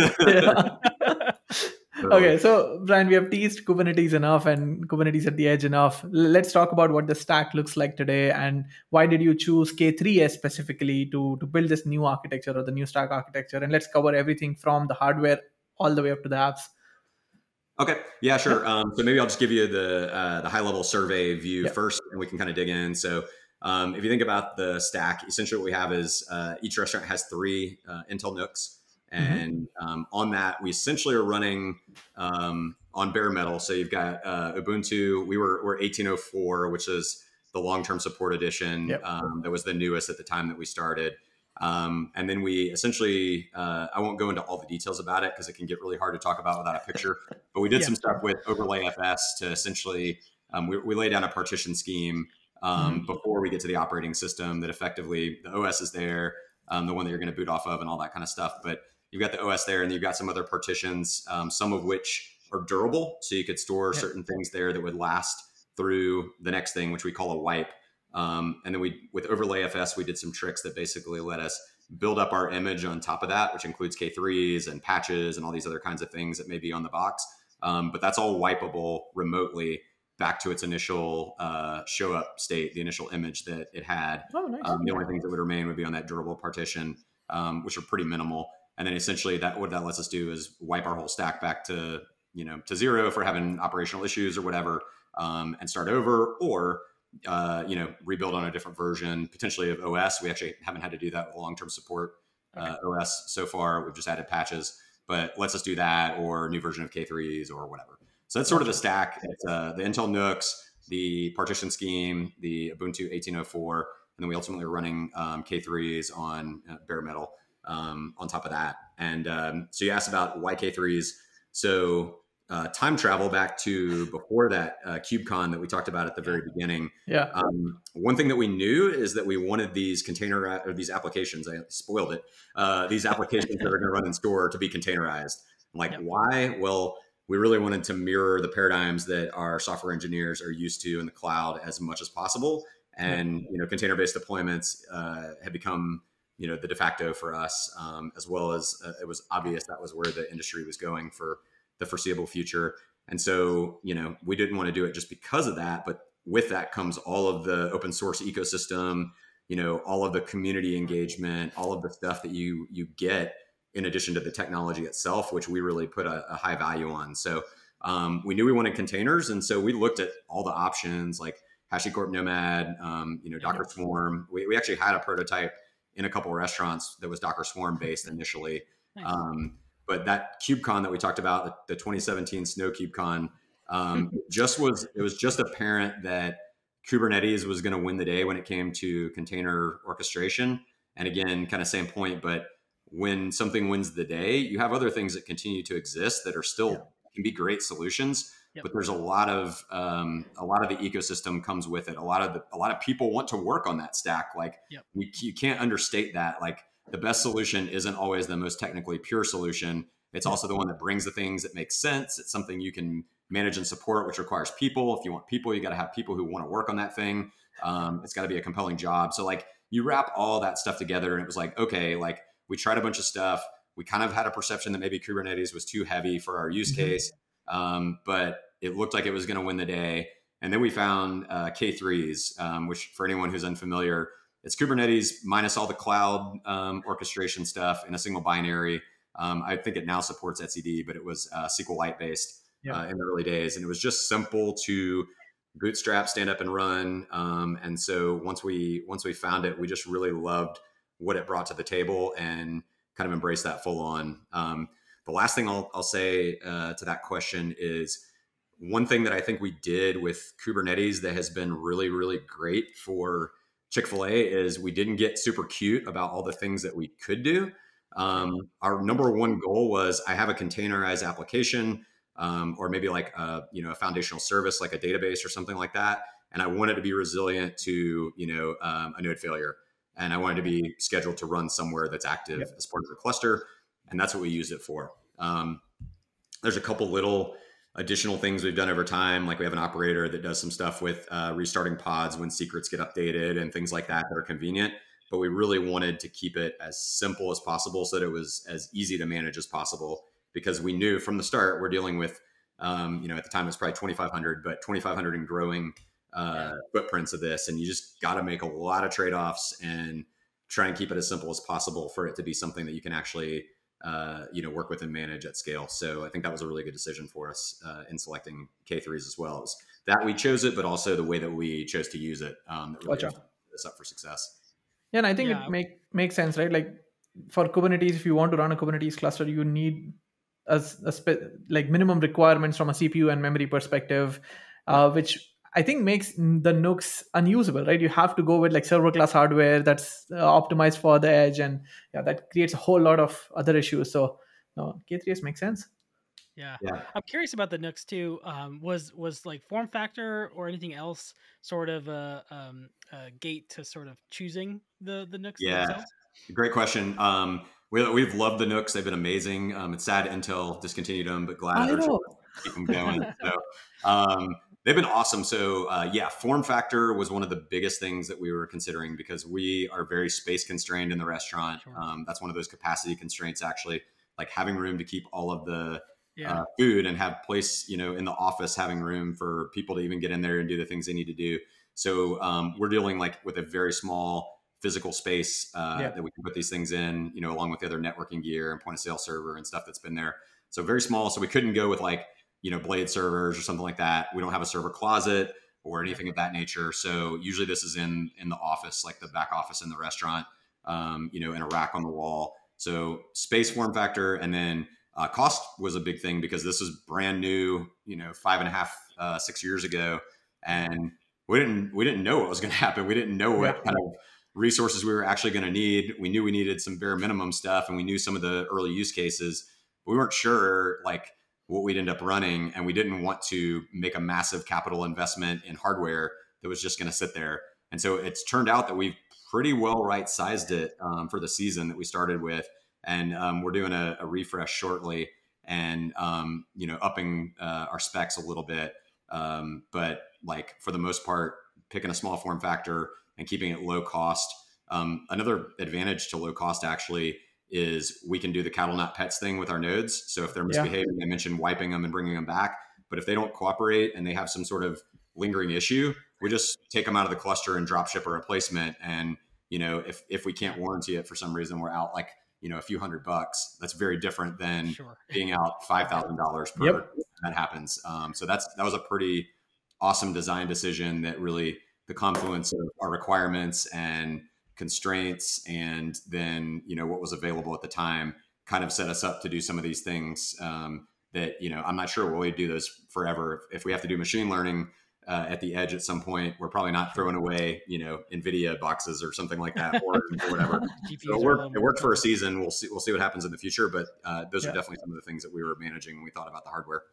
Yeah. okay, so Brian, we have teased Kubernetes enough and Kubernetes at the edge enough. L- Let's talk about what the stack looks like today and why did you choose K3s specifically to to build this new architecture or the new stack architecture? And let's cover everything from the hardware all the way up to the apps. Okay, yeah, sure. Um, so maybe I'll just give you the uh, the high level survey view Yeah. first, and we can kind of dig in. So um, if you think about the stack, essentially what we have is uh, each restaurant has three uh, Intel NUCs, and um, on that we essentially are running um, on bare metal. So you've got uh, Ubuntu. We were we're 1804, which is the long term support edition. Yep. Um, that was the newest at the time that we started. Um, and then we essentially, uh, I won't go into all the details about it because it can get really hard to talk about without a picture. But we did Yeah. some stuff with Overlay FS to essentially, um, we, we lay down a partition scheme um, before we get to the operating system that effectively the OS is there, um, the one that you're going to boot off of, and all that kind of stuff. But you've got the OS there, and you've got some other partitions, um, some of which are durable, so you could store Yeah. certain things there that would last through the next thing, which we call a wipe. Um, and then we, with Overlay FS, we did some tricks that basically let us build up our image on top of that, which includes K3s and patches and all these other kinds of things that may be on the box. Um, but that's all wipeable remotely back to its initial uh, show up state, the initial image that it had. Oh, nice. Um, the only things that would remain would be on that durable partition, um, which are pretty minimal. And then essentially, that what that lets us do is wipe our whole stack back to you know to zero if we're having operational issues or whatever, um, and start over, or uh, you know rebuild on a different version potentially of OS. We actually haven't had to do that with long term support uh, OS so far. We've just added patches, but lets us do that or new version of K3s or whatever. So that's sort of the stack. It's uh, the Intel NUCs, the partition scheme, the Ubuntu 1804, and then we ultimately are running um, K3s on uh, bare metal um, on top of that. And um, so you asked about why K3s. So uh, time travel back to before that uh, KubeCon that we talked about at the very beginning. yeah. Um, one thing that we knew is that we wanted these container or these applications. I spoiled it. Uh, these applications that are going to run in store to be containerized. I'm like, Yep. why? Well, we really wanted to mirror the paradigms that our software engineers are used to in the cloud as much as possible. and you know container-based deployments uh, had become you know the de facto for us, um, as well as uh, it was obvious that was where the industry was going for the foreseeable future. And so you know we didn't want to do it just because of that, but with that comes all of the open source ecosystem, you know, all of the community engagement, all of the stuff that you you get in addition to the technology itself, which we really put a, a high value on. So um, we knew we wanted containers, and so we looked at all the options like HashiCorp Nomad, um, you know, Docker Swarm. We, we actually had a prototype in a couple restaurants that was Docker Swarm based initially. Um, but that KubeCon that we talked about, the, the 2017 Snow KubeCon, um, just was it was just apparent that Kubernetes was going to win the day when it came to container orchestration. And again, kind of same point, but when something wins the day, you have other things that continue to exist that are still yeah. can be great solutions. Yep. But there's a lot of um, a lot of the ecosystem comes with it. A lot of the, a lot of people want to work on that stack. Like yep. you, you can't understate that. Like the best solution isn't always the most technically pure solution. It's also the one that brings the things that make sense. It's something you can manage and support, which requires people. If you want people, you got to have people who want to work on that thing. Um, it's got to be a compelling job. So like you wrap all that stuff together, and it was like okay, like we tried a bunch of stuff. We kind of had a perception that maybe Kubernetes was too heavy for our use mm-hmm. case, um, but it looked like it was going to win the day. And then we found uh, K3s, um, which for anyone who's unfamiliar, it's Kubernetes minus all the cloud um, orchestration stuff in a single binary. Um, I think it now supports etcd, but it was uh, SQLite based yeah. uh, in the early days, and it was just simple to bootstrap, stand up, and run. Um, and so once we once we found it, we just really loved what it brought to the table and kind of embraced that full on. Um, the last thing I'll, I'll say uh, to that question is one thing that I think we did with Kubernetes that has been really, really great for Chick fil A is we didn't get super cute about all the things that we could do. Um, our number one goal was I have a containerized application um, or maybe like a, you know a foundational service like a database or something like that, and I wanted to be resilient to you know um, a node failure, and I wanted to be scheduled to run somewhere that's active yep. as part of the cluster, and that's what we use it for. Um, there's a couple little additional things we've done over time. Like we have an operator that does some stuff with uh, restarting pods when secrets get updated and things like that that are convenient. But we really wanted to keep it as simple as possible so that it was as easy to manage as possible because we knew from the start we're dealing with, um, you know, at the time it was probably 2,500, but 2,500 and growing uh, footprints of this. And you just got to make a lot of trade offs and try and keep it as simple as possible for it to be something that you can actually uh, you know work with and manage at scale. So I think that was a really good decision for us uh, in selecting K3s as well. As that we chose it, but also the way that we chose to use it um, that really gotcha. us up for success. Yeah, and I think yeah. it make makes sense, right? Like for Kubernetes, if you want to run a Kubernetes cluster, you need a, a spe- like minimum requirements from a CPU and memory perspective, uh, which I think makes the NUCs unusable, right? You have to go with like server class hardware that's uh, optimized for the edge, and yeah, that creates a whole lot of other issues. So, no, K3s makes sense. Yeah. yeah. I'm curious about the NUCs too. Um, was was like form factor or anything else sort of a, um, a gate to sort of choosing the the NUCs? Yeah, themselves? great question. Um, we, we've loved the NUCs; they've been amazing. Um, it's sad Intel discontinued them, but glad they're keep them going. so, um, they've been awesome. So uh, yeah, form factor was one of the biggest things that we were considering because we are very space constrained in the restaurant. Sure. Um, that's one of those capacity constraints, actually, like having room to keep all of the yeah. uh, food and have place, you know, in the office, having room for people to even get in there and do the things they need to do. So um, we're dealing like with a very small physical space uh, yeah. that we can put these things in, you know, along with the other networking gear and point of sale server and stuff that's been there. So very small. So we couldn't go with like you know blade servers or something like that. We don't have a server closet or anything of that nature. So usually this is in in the office like the back office in the restaurant um, you know in a rack on the wall. So space form factor and then uh, cost was a big thing because this is brand new you know five and a half uh, six years ago. And we didn't we didn't know what was going to happen. We didn't know what kind of resources we were actually going to need. We knew we needed some bare minimum stuff and we knew some of the early use cases but we weren't sure like what we'd end up running. And we didn't want to make a massive capital investment in hardware that was just going to sit there. And so it's turned out that we've pretty well right sized it um, for the season that we started with. And um, we're doing a, a, refresh shortly and, um, you know, upping uh, our specs a little bit. Um, but like for the most part, picking a small form factor and keeping it low cost. Um, another advantage to low cost actually is we can do the cattle not pets thing with our nodes. So if they're misbehaving, yeah. I mentioned wiping them and bringing them back. But if they don't cooperate and they have some sort of lingering issue, we just take them out of the cluster and drop ship a replacement. And you know, if if we can't warranty it for some reason, we're out like you know a few hundred bucks. That's very different than sure. being out five thousand dollars per. Yep. That happens. Um, so that's that was a pretty awesome design decision that really the confluence of our requirements and constraints and then you know what was available at the time kind of set us up to do some of these things um, that you know i'm not sure we'll do those forever. If, if we have to do machine learning uh, at the edge at some point we're probably not throwing away you know nvidia boxes or something like that or, or whatever. So it worked, it worked for a season. We'll see we'll see what happens in the future but uh, those yeah. are definitely some of the things that we were managing when we thought about the hardware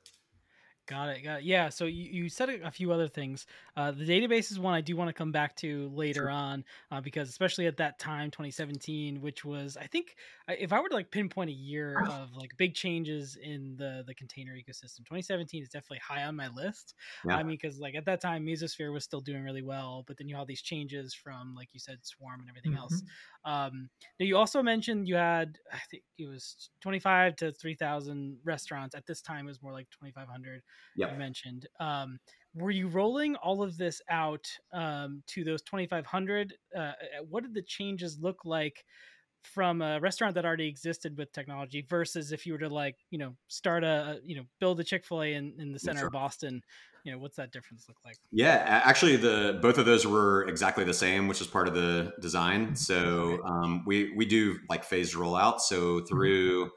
Got it. Got it. Yeah. So you, you said a few other things. Uh, the database is one I do want to come back to later sure. on uh, because, especially at that time, 2017, which was, I think, if I were to like pinpoint a year of like big changes in the the container ecosystem, 2017 is definitely high on my list. Yeah. I mean, because like at that time, Mesosphere was still doing really well, but then you had these changes from, like you said, Swarm and everything mm-hmm. else. Um, now you also mentioned you had, I think it was 25 to 3,000 restaurants. At this time, it was more like 2,500. Yeah, you mentioned. Um, were you rolling all of this out um, to those 2,500? Uh, uh, what did the changes look like? From a restaurant that already existed with technology versus if you were to like you know start a you know build a chick-fil-a in, in the center sure. of boston you know what's that difference look like? Yeah actually the both of those were exactly the same which is part of the design. So um, we we do like phased rollout. So mm-hmm. through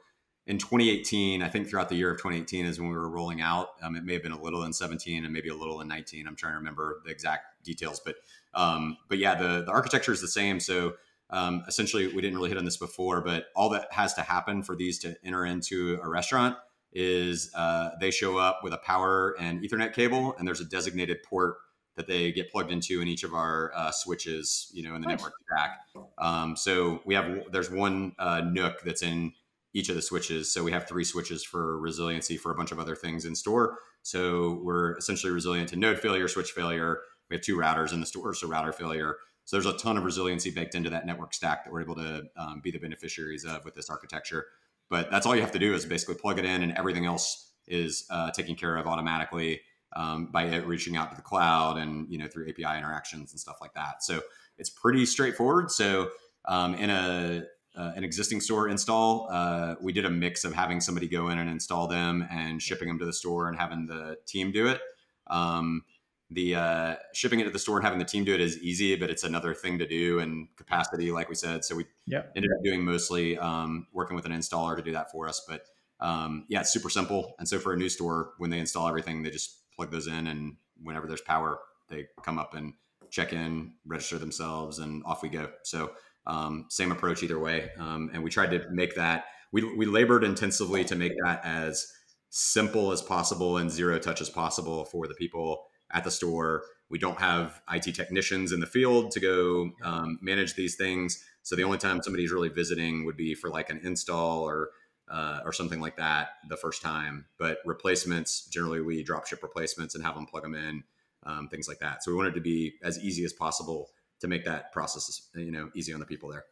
in 2018 i think throughout the year of 2018 is when we were rolling out um, it may have been a little in 17 and maybe a little in 19 i'm trying to remember the exact details but um, but yeah the the architecture is the same. So um, essentially we didn't really hit on this before but all that has to happen for these to enter into a restaurant is uh, they show up with a power and ethernet cable and there's a designated port that they get plugged into in each of our uh, switches you know in the nice. network stack um, so we have there's one uh, NUC that's in each of the switches. So we have three switches for resiliency for a bunch of other things in store. So we're essentially resilient to node failure switch failure. We have two routers in the store so router failure so there's a ton of resiliency baked into that network stack that we're able to um, be the beneficiaries of with this architecture. But that's all you have to do is basically plug it in, and everything else is uh, taken care of automatically um, by it reaching out to the cloud and you know through API interactions and stuff like that. So it's pretty straightforward. So um, in a uh, an existing store install, uh, we did a mix of having somebody go in and install them and shipping them to the store and having the team do it. Um, the uh, shipping it to the store and having the team do it is easy, but it's another thing to do and capacity, like we said. So we yep. ended up doing mostly um, working with an installer to do that for us. But um, yeah, it's super simple. And so for a new store, when they install everything, they just plug those in, and whenever there's power, they come up and check in, register themselves, and off we go. So um, same approach either way. Um, and we tried to make that. We we labored intensively to make that as simple as possible and zero touch as possible for the people at the store. We don't have IT technicians in the field to go um, manage these things. So the only time somebody's really visiting would be for like an install or uh, or something like that the first time. But replacements, generally, we drop ship replacements and have them plug them in, um, things like that. So we wanted to be as easy as possible to make that process, you know, easy on the people there.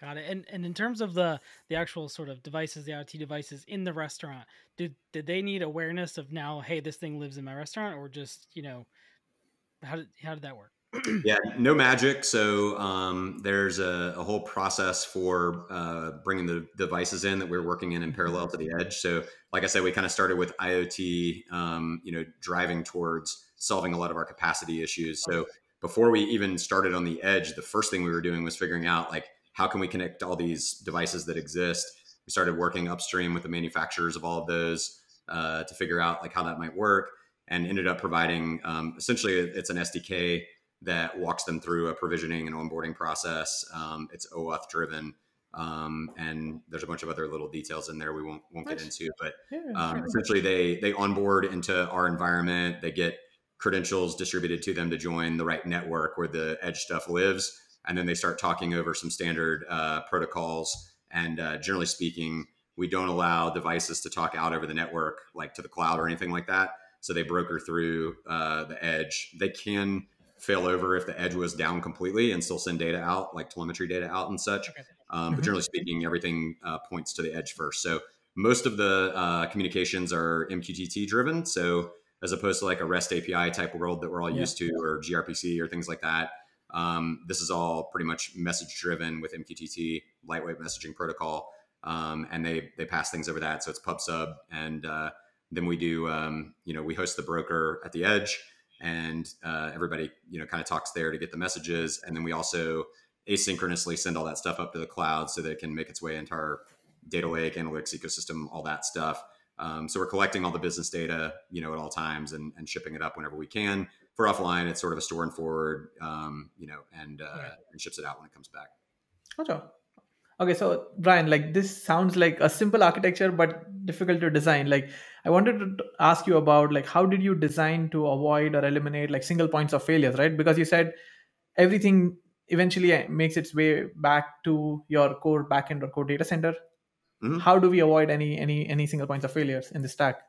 Got it. And and in terms of the the actual sort of devices, the IoT devices in the restaurant, did did they need awareness of now, hey, this thing lives in my restaurant, or just you know, how did how did that work? yeah, no magic. So um, there's a, a, whole process for uh, bringing the devices in that we're working in in parallel to the edge. So, like I said, we kind of started with IoT, um, you know, driving towards solving a lot of our capacity issues. So before we even started on the edge, the first thing we were doing was figuring out like how can we connect all these devices that exist? We started working upstream with the manufacturers of all of those uh, to figure out like how that might work, and ended up providing um, essentially it's an SDK that walks them through a provisioning and onboarding process. Um, it's OAuth driven. Um, and there's a bunch of other little details in there we won't won't get into. But um, essentially, they they onboard into our environment. They get credentials distributed to them to join the right network where the edge stuff lives, and then they start talking over some standard uh, protocols. And uh, generally speaking, we don't allow devices to talk out over the network, like to the cloud or anything like that. So they broker through uh, the edge. They can fail over if the edge was down completely and still send data out, like telemetry data out and such. Okay. Um, But Mhm. generally speaking, everything uh, points to the edge first. So most of the uh, communications are MQTT driven. So as opposed to like a REST API type world that we're all Yeah. used to, or gRPC or things like that, um, this is all pretty much message driven with MQTT, lightweight messaging protocol, um, and they they pass things over that. So it's pub sub, and uh, then we do um, you know we host the broker at the edge, and uh, everybody you know kind of talks there to get the messages, and then we also asynchronously send all that stuff up to the cloud so that it can make its way into our data lake, analytics ecosystem, all that stuff. Um, so we're collecting all the business data, you know, at all times and, and shipping it up whenever we can. For offline, it's sort of a store and forward, um, you know, and uh, and ships it out when it comes back. Gotcha. Okay, so Brian, like this sounds like a simple architecture, but difficult to design. Like, I wanted to ask you about like how did you design to avoid or eliminate like single points of failures, right? Because you said everything eventually uh, makes its way back to your core backend or core data center. Mhm. How do we avoid any any any single points of failures in the stack?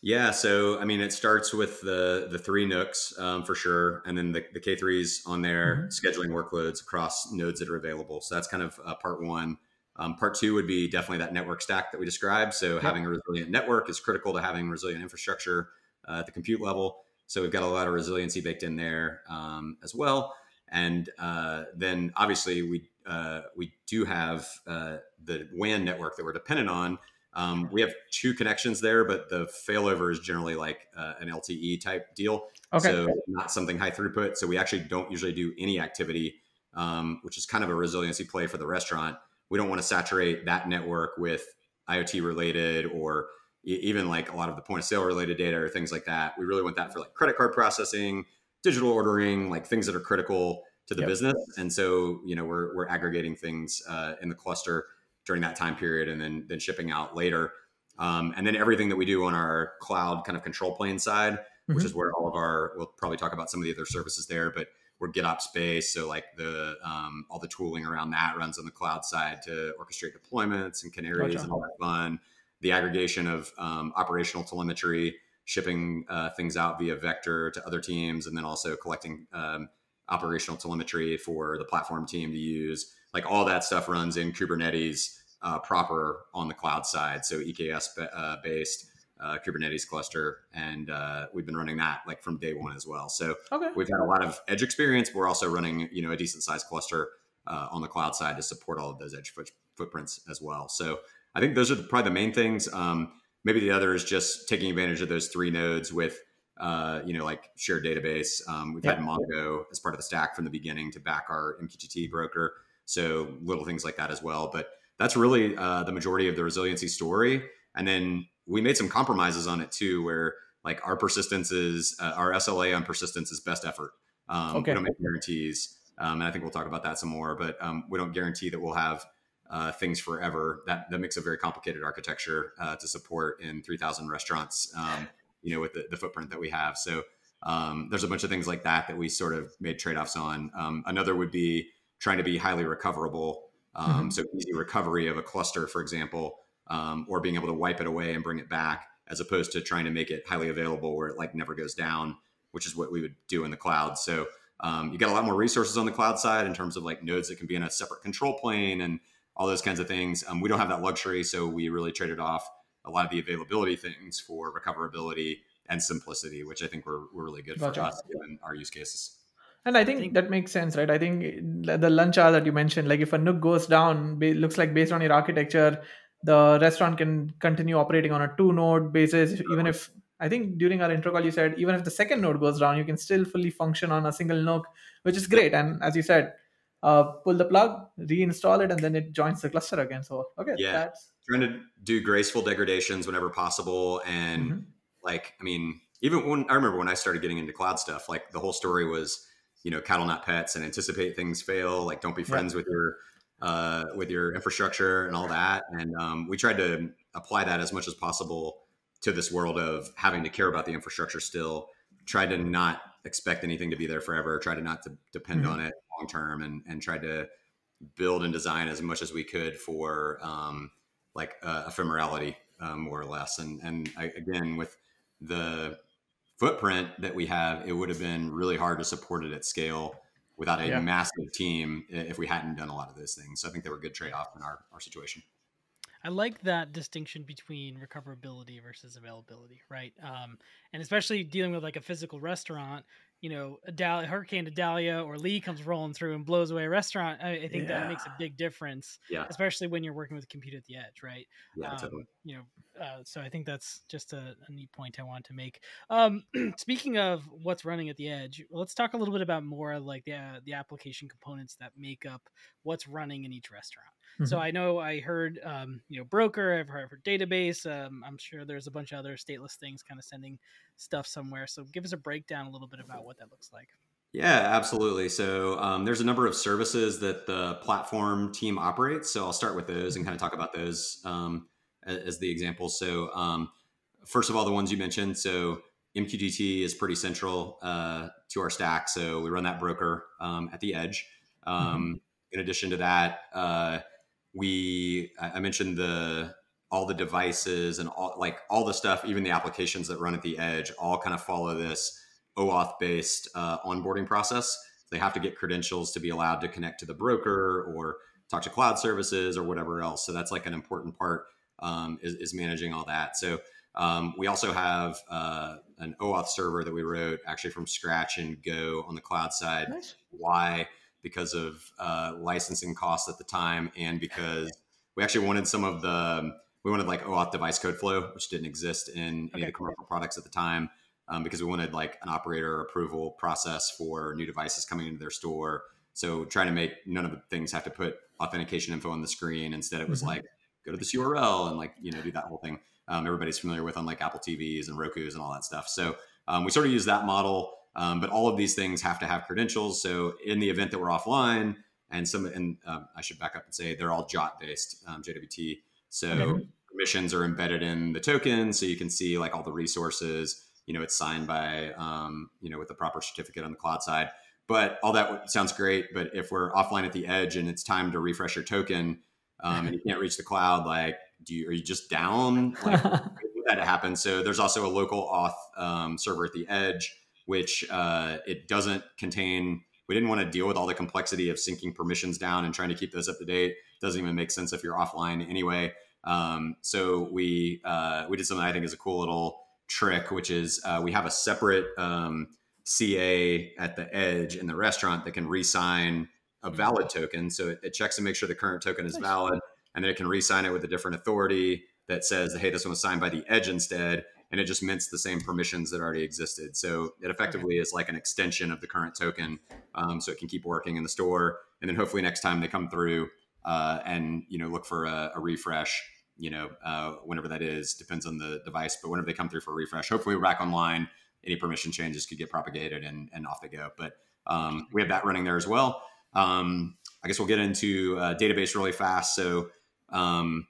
Yeah, so I mean, it starts with the the three NUCs um, for sure, and then the, the K3s on there scheduling workloads across nodes that are available. So that's kind of uh, part one. Um, part two would be definitely that network stack that we described. So having a resilient network is critical to having resilient infrastructure uh, at the compute level. So we've got a lot of resiliency baked in there um, as well. And uh, then obviously we uh, we do have uh, the WAN network that we're dependent on. Um, we have two connections there, but the failover is generally like uh, an LTE type deal. Okay. So not something high throughput. So we actually don't usually do any activity, um, which is kind of a resiliency play for the restaurant. We don't want to saturate that network with IoT related or even like a lot of the point of sale related data or things like that. We really want that for like credit card processing, digital ordering, like things that are critical to the Yep. business. And so, you know, we're, we're aggregating things uh, in the cluster during that time period and then, then shipping out later. Um, and then everything that we do on our cloud kind of control plane side, which Mhm. is where all of our, we'll probably talk about some of the other services there, but we're GitOps based. So like the, um, all the tooling around that runs on the cloud side to orchestrate deployments and canaries Gotcha. and all that fun. The aggregation of um, operational telemetry, shipping uh, things out via vector to other teams, and then also collecting um, operational telemetry for the platform team to use. Like all that stuff runs in Kubernetes uh, proper on the cloud side. So EKS uh, based uh, Kubernetes cluster, and uh, we've been running that like from day one as well. So Okay. we've had a lot of edge experience. We're also running you know a decent sized cluster uh, on the cloud side to support all of those edge foot- footprints as well. So I think those are probably the main things. Um, maybe the other is just taking advantage of those three nodes with uh, you know like shared database. Um, we've had Mongo as part of the stack from the beginning to back our MQTT broker. So little things like that as well. But that's really uh, the majority of the resiliency story. And then we made some compromises on it too, where like our persistence is uh, our SLA on persistence is best effort. Um, Okay. We don't make guarantees, um, and I think we'll talk about that some more. But um, we don't guarantee that we'll have uh, things forever. That that makes a very complicated architecture uh, to support in 3,000 restaurants. Um, you know, with the, the footprint that we have. So um, there's a bunch of things like that that we sort of made trade offs on. Um, another would be trying to be highly recoverable. Um, Mhm. So easy recovery of a cluster, for example, um, or being able to wipe it away and bring it back, as opposed to trying to make it highly available where it like never goes down, which is what we would do in the cloud. So um, you got a lot more resources on the cloud side in terms of like nodes that can be in a separate control plane and all those kinds of things. Um, we don't have that luxury, so we really traded off a lot of the availability things for recoverability and simplicity, which I think were, were really good Gotcha. for us given our use cases. And I think, that makes sense, right? I think the lunch hour that you mentioned, like if a NUC goes down, it looks like based on your architecture, the restaurant can continue operating on a two node basis. Even if I think during our intro call, you said even if the second node goes down, you can still fully function on a single NUC, which is great. And as you said, uh, pull the plug, reinstall it, and then it joins the cluster again. So, okay, Yeah. that's Trying to do graceful degradations whenever possible. And Mhm. like, I mean, even when I remember when I started getting into cloud stuff, like the whole story was, you know, cattle not pets and anticipate things fail. Like, don't be friends with your uh, with your infrastructure and all that. And um, we tried to apply that as much as possible to this world of having to care about the infrastructure still. Try to not expect anything to be there forever. Try to not to depend Mhm. on it long term, and and try to build and design as much as we could for um, like uh, ephemerality, uh, more or less. And and I, again with the footprint that we have, it would have been really hard to support it at scale without a Yeah. massive team if we hadn't done a lot of those things. So I think they were a good trade off in our, our situation. I like that distinction between recoverability versus availability, right? Um, and especially dealing with like a physical restaurant, you know, a Dal- Hurricane Idalia or Lee comes rolling through and blows away a restaurant. I, I think that makes a big difference, Yeah. especially when you're working with compute at the edge, right? Yeah, Um, totally. You know, uh, so I think that's just a, a neat point I wanted to make. Um, speaking of what's running at the edge, let's talk a little bit about more like the uh, the application components that make up what's running in each restaurant. So Mhm. I know I heard, um, you know, broker. I've heard, I've database. Um, I'm sure there's a bunch of other stateless things kind of sending stuff somewhere. So give us a breakdown a little bit about what that looks like. Yeah, absolutely. So um, there's a number of services that the platform team operates. So I'll start with those and kind of talk about those um, a- as the examples. So um, first of all, the ones you mentioned. So MQTT is pretty central uh, to our stack. So we run that broker um, at the edge. Um, In addition to that, uh, we I mentioned the all the devices and all like all the stuff, even the applications that run at the edge, all kind of follow this OAuth based uh, onboarding process. They have to get credentials to be allowed to connect to the broker or talk to cloud services or whatever else. So that's like an important part um, is, is managing all that. So um, we also have uh, an OAuth server that we wrote actually from scratch in Go on the cloud side. Nice. Why? Because of uh, licensing costs at the time, and because we actually wanted some of the we wanted like OAuth device code flow, which didn't exist in any of the commercial products at the time, um, because we wanted like an operator approval process for new devices coming into their store. So trying to make none of the things have to put authentication info on the screen. Instead, it was Mhm. like go to this URL and like you know do that whole thing. Um, everybody's familiar with on like Apple TVs and Roku's and all that stuff. So um, we sort of use that model, um, but all of these things have to have credentials. So in the event that we're offline, and some, and um, I should back up and say they're all JOT based um, JWT. So Okay. permissions are embedded in the token, so you can see like all the resources. You know, it's signed by um, you know with the proper certificate on the cloud side. But all that sounds great. But if we're offline at the edge and it's time to refresh your token, um, and you can't reach the cloud, like, do you are you just down? Like, that happen. So there's also a local auth um, server at the edge, which uh, it doesn't contain. We didn't want to deal with all the complexity of syncing permissions down and trying to keep those up to date. Doesn't even make sense if you're offline anyway. Um, so we uh, we did something I think is a cool little trick, which is uh, we have a separate um, CA at the edge in the restaurant that can re-sign a valid token. So it, it checks to make sure the current token is Nice. valid, and then it can re-sign it with a different authority that says, "Hey, this one was signed by the edge instead," and it just mints the same permissions that already existed. So it effectively is like an extension of the current token, um, so it can keep working in the store, and then hopefully next time they come through uh, and you know look for a, a refresh. You know, uh, whenever that is, depends on the device, but whenever they come through for a refresh, hopefully we're back online. Any permission changes could get propagated and, and off they go. But um, we have that running there as well. Um, I guess we'll get into uh, database really fast. So um,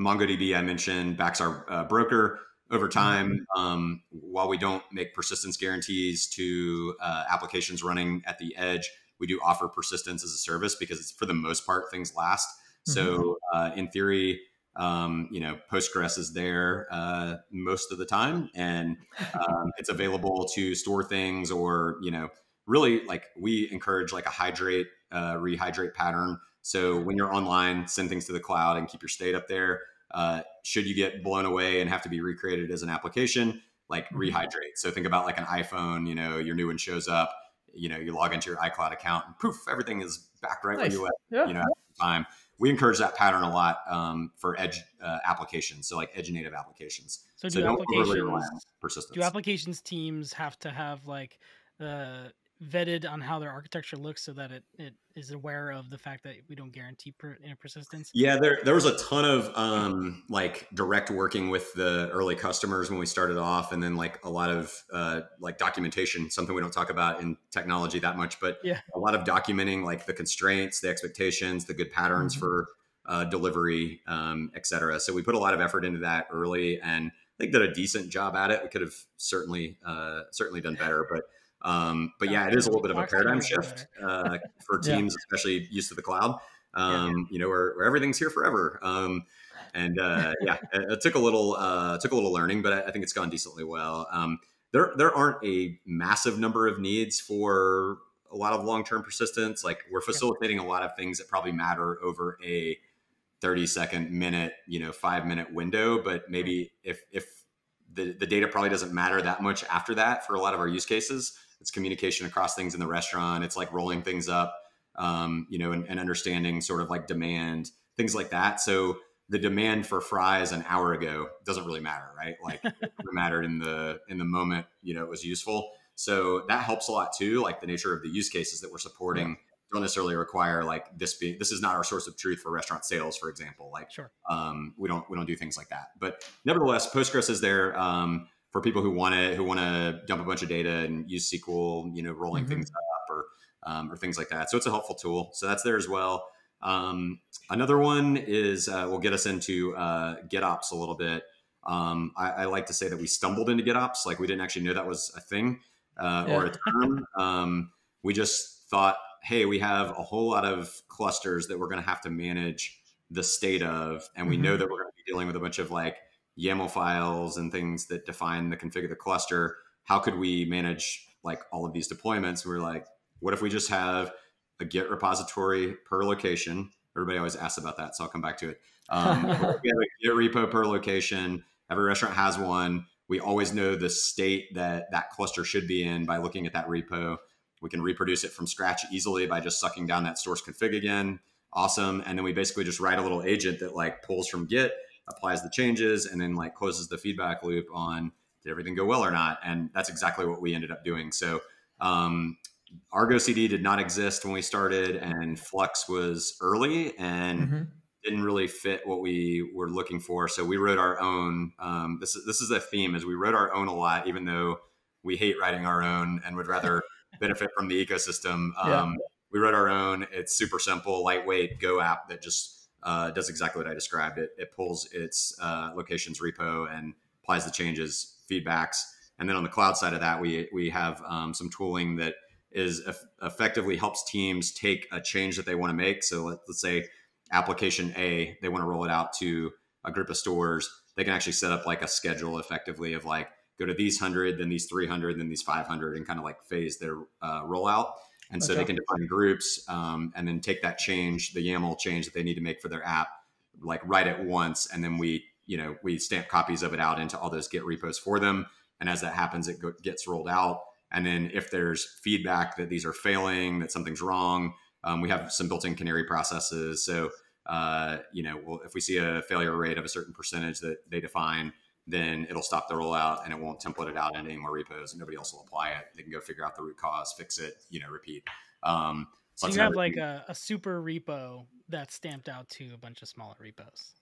MongoDB, I mentioned, backs our uh, broker over time. Um, while we don't make persistence guarantees to uh, applications running at the edge, we do offer persistence as a service because it's for the most part things last. So uh, in theory, um, you know, Postgres is there uh, most of the time, and um, it's available to store things or you know, really like we encourage like a hydrate, uh, rehydrate pattern. So when you're online, send things to the cloud and keep your state up there. Uh, should you get blown away and have to be recreated as an application, like Mhm. rehydrate. So think about like an iPhone. You know, your new one shows up. You know, you log into your iCloud account, and poof, everything is back right Nice. where you were Yeah. you know, at the time. We encourage that pattern a lot um, for edge uh, applications, so like edge native applications. So So do don't overly rely applications on persistence. do applications teams have to have like uh, vetted on how their architecture looks so that it, it is aware of the fact that we don't guarantee per, you know, persistence? Yeah, there there was a ton of um, like direct working with the early customers when we started off, and then like a lot of uh, like documentation, something we don't talk about in technology that much, but Yeah. a lot of documenting like the constraints, the expectations, the good patterns Mhm. for uh, delivery, um, et cetera. So we put a lot of effort into that early, and I think did a decent job at it. We could have certainly uh, certainly done better, but um, but yeah, it is a little bit of a paradigm shift uh, for Yeah. teams, especially used to the cloud. Um, You know, where, where everything's here forever. Um, and uh, yeah, it, it took a little uh, took a little learning, but I, I think it's gone decently well. Um, there there aren't a massive number of needs for a lot of long term persistence. Like we're facilitating a lot of things that probably matter over a 30 second minute, you know, five minute window. But maybe if if the, the data probably doesn't matter that much after that for a lot of our use cases. It's communication across things in the restaurant. It's like rolling things up, um, you know, and, and understanding sort of like demand, things like that. So the demand for fries an hour ago doesn't really matter, right? Like it mattered in the in the moment, you know, it was useful. So that helps a lot too. Like the nature of the use cases that we're supporting don't necessarily require like this being this is not our source of truth for restaurant sales, for example. Like Sure. um, we don't we don't do things like that. But nevertheless, Postgres is there um, for people who want to who want to dump a bunch of data and use SQL, you know, rolling Mhm. things up or um, or things like that. So it's a helpful tool. So that's there as well. Um, another one is uh, will get us into uh, GitOps a little bit. Um, I, I like to say that we stumbled into GitOps, like we didn't actually know that was a thing uh, or a term. Um, we just thought, hey, we have a whole lot of clusters that we're going to have to manage the state of, and we know that we're going to be dealing with a bunch of like YAML files and things that define the config of the cluster. How could we manage like all of these deployments? We are like, what if we just have a Git repository per location? Everybody always asks about that, so I'll come back to it. Um, we have a Git repo per location. Every restaurant has one. We always know the state that that cluster should be in by looking at that repo. We can reproduce it from scratch easily by just sucking down that source config again. Awesome. And then we basically just write a little agent that like pulls from Git, applies the changes, and then like closes the feedback loop on did everything go well or not. And that's exactly what we ended up doing. So um, Argo CD did not exist when we started, and Flux was early and Mhm. didn't really fit what we were looking for. So we wrote our own. Um, this is this is a theme, is we wrote our own a lot, even though we hate writing our own and would rather benefit from the ecosystem. Yeah. Um, We wrote our own. It's super simple, lightweight Go app that just uh, does exactly what I described. It it pulls its uh, locations repo and applies the changes, feedbacks, and then on the cloud side of that, we we have um, some tooling that is eff- effectively helps teams take a change that they want to make. So let, let's say application A, they want to roll it out to a group of stores. They can actually set up like a schedule effectively of like go to these hundred, then these three hundred, then these five hundred, and kind of like phase their uh, rollout. And so they can define groups um, and then take that change, the YAML change that they need to make for their app, like write it once, and then we, you know, we stamp copies of it out into all those Git repos for them. And as that happens, it go- gets rolled out. And then if there's feedback that these are failing, that something's wrong, um, we have some built-in canary processes. So uh, you know, well, if we see a failure rate of a certain percentage that they define, then it'll stop the rollout and it won't template it out into any more repos. And nobody else will apply it. They can go figure out the root cause, fix it, you know, repeat. Um, So that's you have like a, a super repo that's stamped out to a bunch of smaller repos.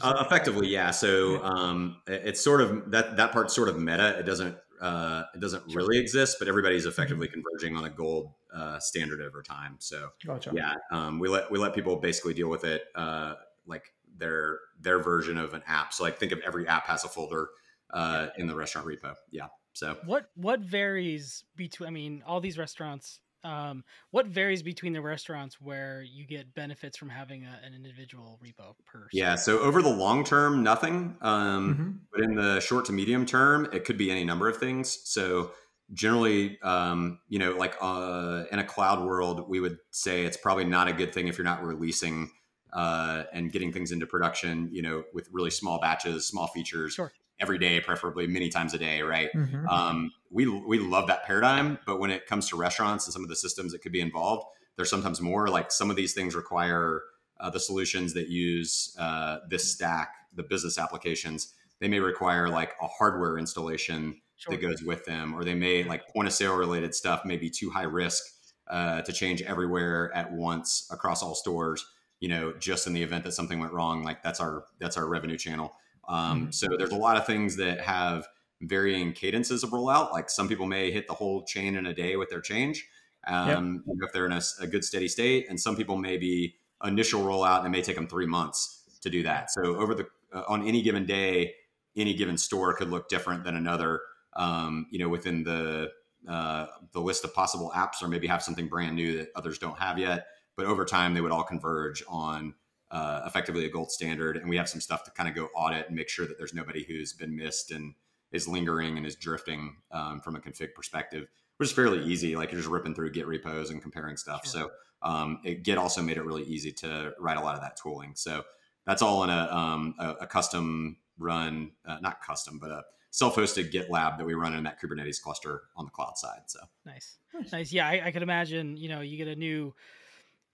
Uh, effectively, yeah. So um, it's sort of that that part's sort of meta. It doesn't uh, it doesn't really exist, but everybody's effectively converging on a gold uh, standard over time. So Gotcha. yeah, um, we let we let people basically deal with it uh, like their their version of an app. So like think of every app has a folder uh, in the restaurant repo. Yeah. So what what varies between? I mean, all these restaurants. Um, what varies between the restaurants where you get benefits from having a, an individual repo per? yeah. So over the long term, nothing. Um, Mhm. but in the short to medium term it could be any number of things so generally um, you know like uh, in a cloud world we would say it's probably not a good thing if you're not releasing uh, and getting things into production you know with really small batches small features Sure. every day preferably many times a day right Mhm. um, we we love that paradigm, but when it comes to restaurants and some of the systems that could be involved, there's sometimes more. Like some of these things require uh, the solutions that use uh, this stack, the business applications. They may require like a hardware installation Sure. that goes with them, or they may like point of sale related stuff may be too high risk uh, to change everywhere at once across all stores. You know, just in the event that something went wrong, like that's our that's our revenue channel. Um, Mhm. So there's a lot of things that have varying cadences of rollout. Like some people may hit the whole chain in a day with their change, um, know, if they're in a good steady state, and some people may be initial rollout and it may take them three months to do that. So over the uh, on any given day, any given store could look different than another. Um, you know, within the uh, the list of possible apps, or maybe have something brand new that others don't have yet. But over time, they would all converge on uh, effectively a gold standard, and we have some stuff to kind of go audit and make sure that there's nobody who's been missed and is lingering and is drifting um, from a config perspective, which is fairly easy. Like you're just ripping through Git repos and comparing stuff. Sure. So um, it, Git also made it really easy to write a lot of that tooling. So that's all in a, um, a, a custom run, uh, not custom, but a self-hosted GitLab that we run in that Kubernetes cluster on the cloud side. So nice, nice. Yeah, I, I could imagine. You know, you get a new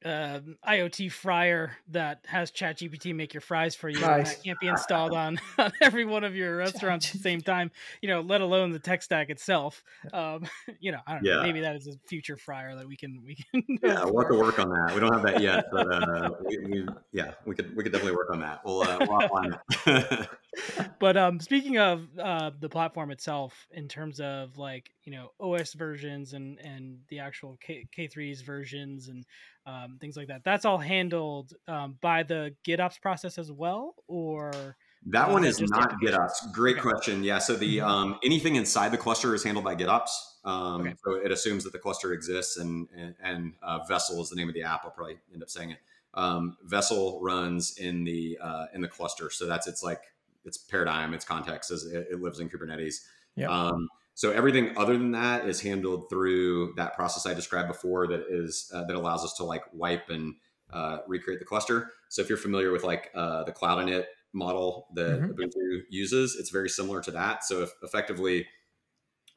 uh, IoT fryer that has ChatGPT make your fries for you. Nice. That can't be installed on, on every one of your restaurants at the same time. You know, let alone the tech stack itself. Um, you know, I don't yeah. know. Maybe that is a future fryer that we can we can. Yeah, we'll have to work on that. We don't have that yet, but uh, we, we, yeah, we could we could definitely work on that. We'll, uh, we'll outline it. but um, speaking of uh, the platform itself, in terms of like you know OS versions and and the actual K K3s versions and um, things like that. That's all handled um, by the GitOps process as well, or that uh, one is not GitOps. Great okay. question. Yeah. So the mm-hmm. um, anything inside the cluster is handled by GitOps. Um, okay. So it assumes that the cluster exists, and and, and uh, Vessel is the name of the app. I'll probably end up saying it. Um, Vessel runs in the uh, in the cluster, so that's its like its paradigm, its context as it, it lives in Kubernetes. Yeah. Um, so everything other than that is handled through that process I described before that is uh, that allows us to like wipe and uh, recreate the cluster. So if you're familiar with like uh, the cloud init model that mm-hmm. Ubuntu uses, it's very similar to that. So if effectively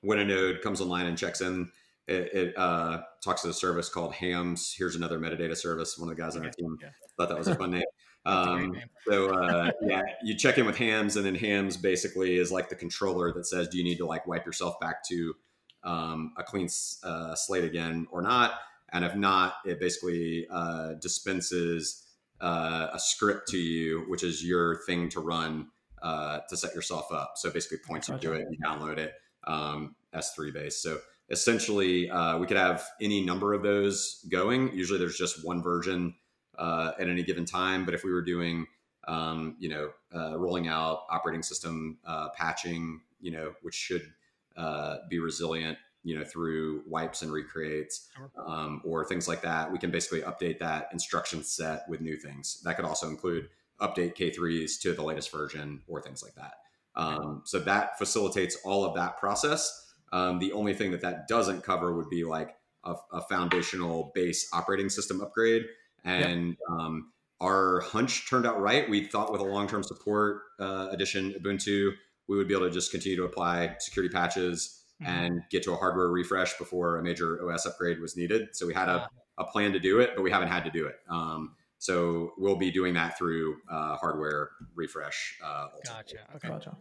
when a node comes online and checks in, it, it uh, talks to the service called Hams. Here's another metadata service. One of the guys on our team thought that was a fun name. Um, so uh, yeah, you check in with Hams, and then Hams basically is like the controller that says, do you need to like wipe yourself back to um, a clean uh, slate again or not? And if not, it basically uh, dispenses uh, a script to you, which is your thing to run uh, to set yourself up. So basically, points you to it, you download it, um, S3 based. So essentially, uh, we could have any number of those going. Usually, there's just one version uh, at any given time. But if we were doing, um, you know, uh, rolling out operating system uh, patching, you know, which should uh, be resilient, you know, through wipes and recreates um, or things like that, we can basically update that instruction set with new things. That could also include update K3s to the latest version or things like that. Um, so that facilitates all of that process. Um, the only thing that that doesn't cover would be like a, a foundational base operating system upgrade and yep. um, our hunch turned out right. We thought with a long-term support uh, edition Ubuntu, we would be able to just continue to apply security patches mm-hmm. and get to a hardware refresh before a major OS upgrade was needed. So we had a, a plan to do it, but we haven't had to do it. Um, so we'll be doing that through uh, hardware refresh. Uh, gotcha. Okay. Gotcha.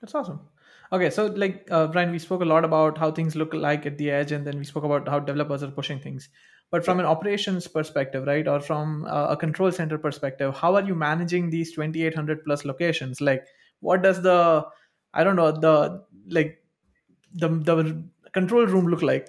That's awesome. Okay, so like uh, Brian, we spoke a lot about how things look like at the edge, and then we spoke about how developers are pushing things. But from an operations perspective, right, or from a control center perspective, how are you managing these 2,800 plus locations? Like, what does the, I don't know, the like the the control room look like?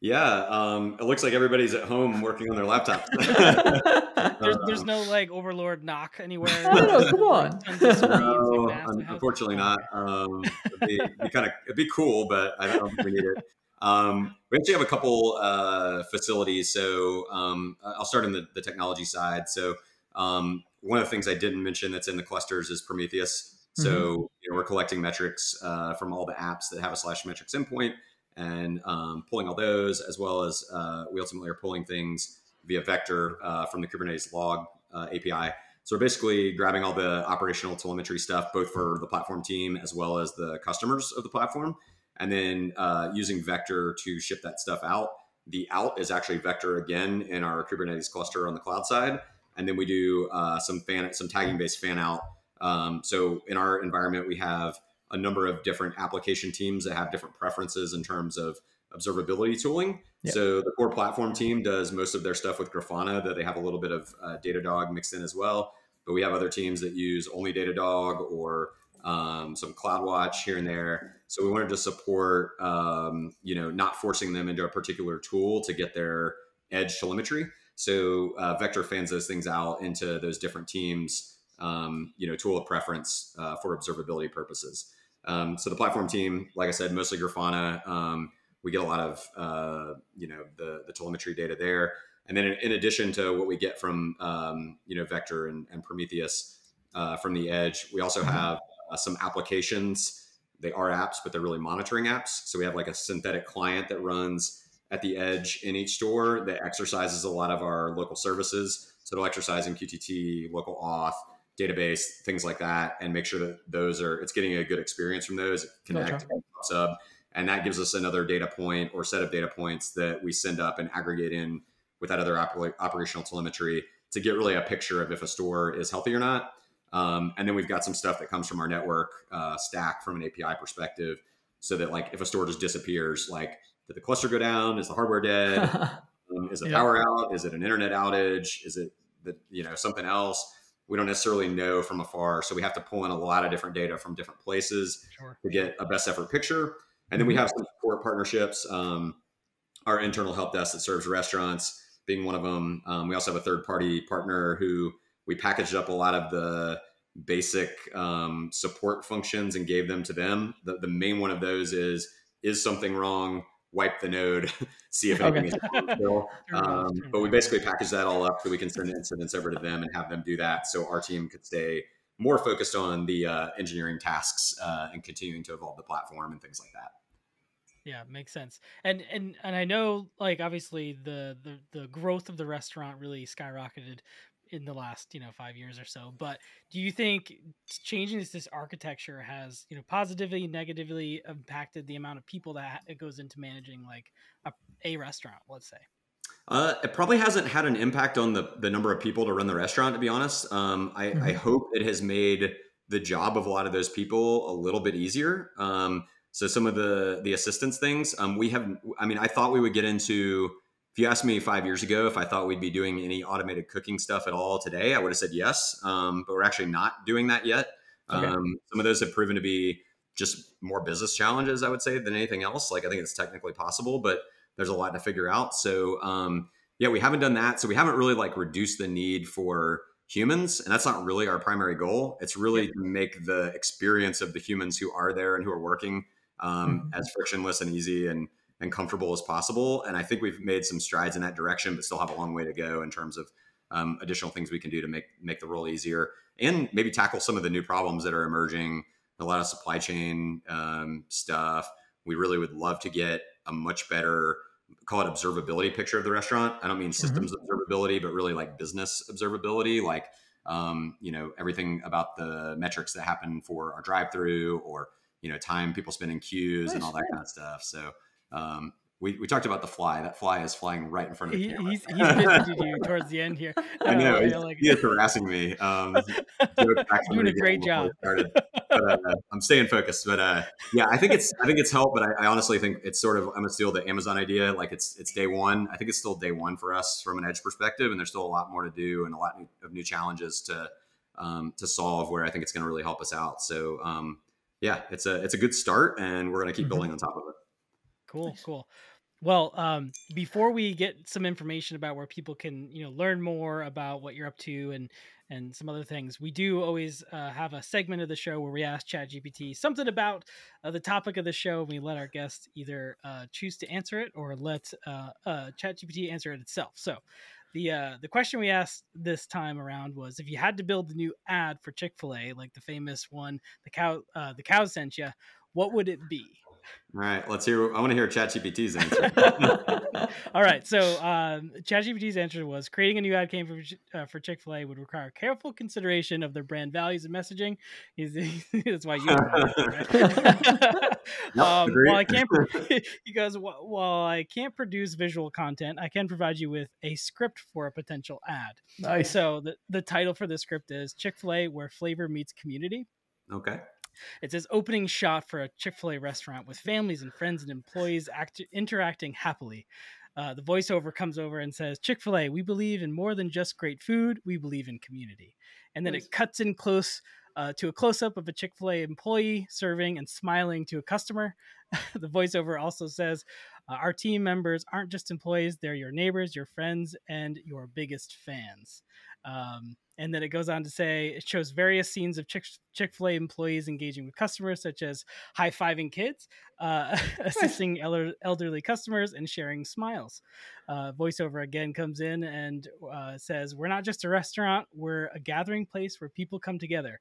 Yeah, um, it looks like everybody's at home working on their laptops. there's, there's um, no like overlord NOC anywhere. no, come on. No, unfortunately not. Um, it'd, be, be kind of it'd be cool, but I don't think we need it. Um, we actually have a couple uh, facilities. So um, I'll start on the, the technology side. So um, one of the things I didn't mention that's in the clusters is Prometheus. So mm-hmm. you know, we're collecting metrics uh, from all the apps that have a slash metrics endpoint and um, pulling all those, as well as uh, we ultimately are pulling things via Vector uh, from the Kubernetes log uh, API. So we're basically grabbing all the operational telemetry stuff, both for the platform team as well as the customers of the platform, and then uh, using Vector to ship that stuff out. The out is actually Vector again in our Kubernetes cluster on the cloud side, and then we do uh, some fan some tagging based fan out. Um, so in our environment, we have a number of different application teams that have different preferences in terms of observability tooling. Yep. So the core platform team does most of their stuff with Grafana, though they have a little bit of uh, Datadog mixed in as well. But we have other teams that use only Datadog or um, some CloudWatch here and there. So we wanted to support, um, you know, not forcing them into a particular tool to get their edge telemetry. So uh, Vector fans those things out into those different teams, um, you know, tool of preference uh, for observability purposes. Um, so the platform team, like I said, mostly Grafana. Um, we get a lot of, uh, you know, the, the telemetry data there. And then in, in addition to what we get from, um, you know, Vector and, and Prometheus uh, from the edge, we also mm-hmm. have uh, some applications they are apps, but they're really monitoring apps. So we have like a synthetic client that runs at the edge in each store that exercises a lot of our local services. So it'll exercise in MQTT, local auth, database, things like that, and make sure that those are it's getting a good experience from those. Connect Gotcha. sub, and that gives us another data point or set of data points that we send up and aggregate in with that other oper- operational telemetry to get really a picture of if a store is healthy or not. Um, and then we've got some stuff that comes from our network uh, stack from an API perspective, so that like if a store just disappears, like did the cluster go down? Is the hardware dead? Um, is it Yeah. power out? Is it an internet outage? Is it the you know something else? We don't necessarily know from afar, so we have to pull in a lot of different data from different places Sure. to get a best effort picture. And then we have some support partnerships. Um, our internal help desk that serves restaurants being one of them. Um, we also have a third party partner who we packaged up a lot of the basic um, support functions and gave them to them. The, the main one of those is is something wrong? Wipe the node, see if anything is still. Turn it off, Um, but we basically package that all up so we can send incidents over to them and have them do that, so our team could stay more focused on the uh, engineering tasks uh, and continuing to evolve the platform and things like that. Yeah, makes sense. And and and I know like obviously the the the growth of the restaurant really skyrocketed in the last, you know, 5 years or so. But do you think changing this, this architecture has, you know, positively negatively impacted the amount of people that it goes into managing like a, a restaurant, let's say? Uh, it probably hasn't had an impact on the the number of people to run the restaurant. To be honest, um, I, I Mhm. hope it has made the job of a lot of those people a little bit easier. Um, so some of the the assistance things, um, we have. I mean, I thought we would get into. If you asked me five years ago if I thought we'd be doing any automated cooking stuff at all today, I would have said yes. Um, but we're actually not doing that yet. Okay. Um, some of those have proven to be just more business challenges, I would say, than anything else. Like I think it's technically possible, but there's a lot to figure out. So um, yeah, we haven't done that. So we haven't really like reduced the need for humans, and that's not really our primary goal. It's really to make the experience of the humans who are there and who are working um, Mhm. as frictionless and easy and and comfortable as possible. And I think we've made some strides in that direction, but still have a long way to go in terms of um, additional things we can do to make make the role easier and maybe tackle some of the new problems that are emerging. A lot of supply chain um, stuff. We really would love to get a much better call it observability picture of the restaurant. I don't mean systems observability, but really like business observability, like um, you know everything about the metrics that happen for our drive-through or you know time people spend in queues and all that kind of stuff. So um, we, we talked about the fly. That fly is flying right in front of the He, camera. he's he's visited you towards the end here. I know Uh, he's, like- he is harassing me. Um, Doing a great beginning before we job. But, uh, I'm staying focused, but uh, yeah, I think it's I think it's helped. But I, I honestly think it's sort of I'm gonna steal the Amazon idea. Like it's it's day one. I think it's still day one for us from an edge perspective, and there's still a lot more to do and a lot of new challenges to um, to solve. Where I think it's gonna really help us out. So um, yeah, it's a it's a good start, and we're gonna keep Mhm. building on top of it. Cool, cool. Well, um, before we get some information about where people can, you know, learn more about what you're up to and and some other things, we do always uh, have a segment of the show where we ask ChatGPT something about uh, the topic of the show. And we let our guests either uh, choose to answer it or let uh, uh, ChatGPT answer it itself. So, the uh, the question we asked this time around was if you had to build a new ad for Chick Fil A, like the famous one, the cow uh, the cow sent you, what would it be? All right, let's hear. I want to hear ChatGPT's answer. All right. So um, ChatGPT's answer was creating a new ad campaign for, uh, for Chick Fil A would require careful consideration of their brand values and messaging. He's, that's why you. don't want it, right? Yep, um, while I can't, pro- he goes, "Wh- while I can't produce visual content, I can provide you with a script for a potential ad. nice. So the the title for the script is Chick Fil A, where flavor meets community. okay. It says opening shot for a Chick fil A restaurant with families and friends and employees act- interacting happily. Uh, the voiceover comes over and says, Chick fil A, we believe in more than just great food, we believe in community. And then Nice. it cuts in close uh, to a close up of a Chick fil A employee serving and smiling to a customer. the voiceover also says, uh, Our team members aren't just employees, they're your neighbors, your friends, and your biggest fans. Um, and then it goes on to say it shows various scenes of Chick fil A employees engaging with customers, such as high fiving kids, uh, assisting elder- elderly customers, and sharing smiles. Uh, voiceover again comes in and uh, says, We're not just a restaurant, we're a gathering place where people come together.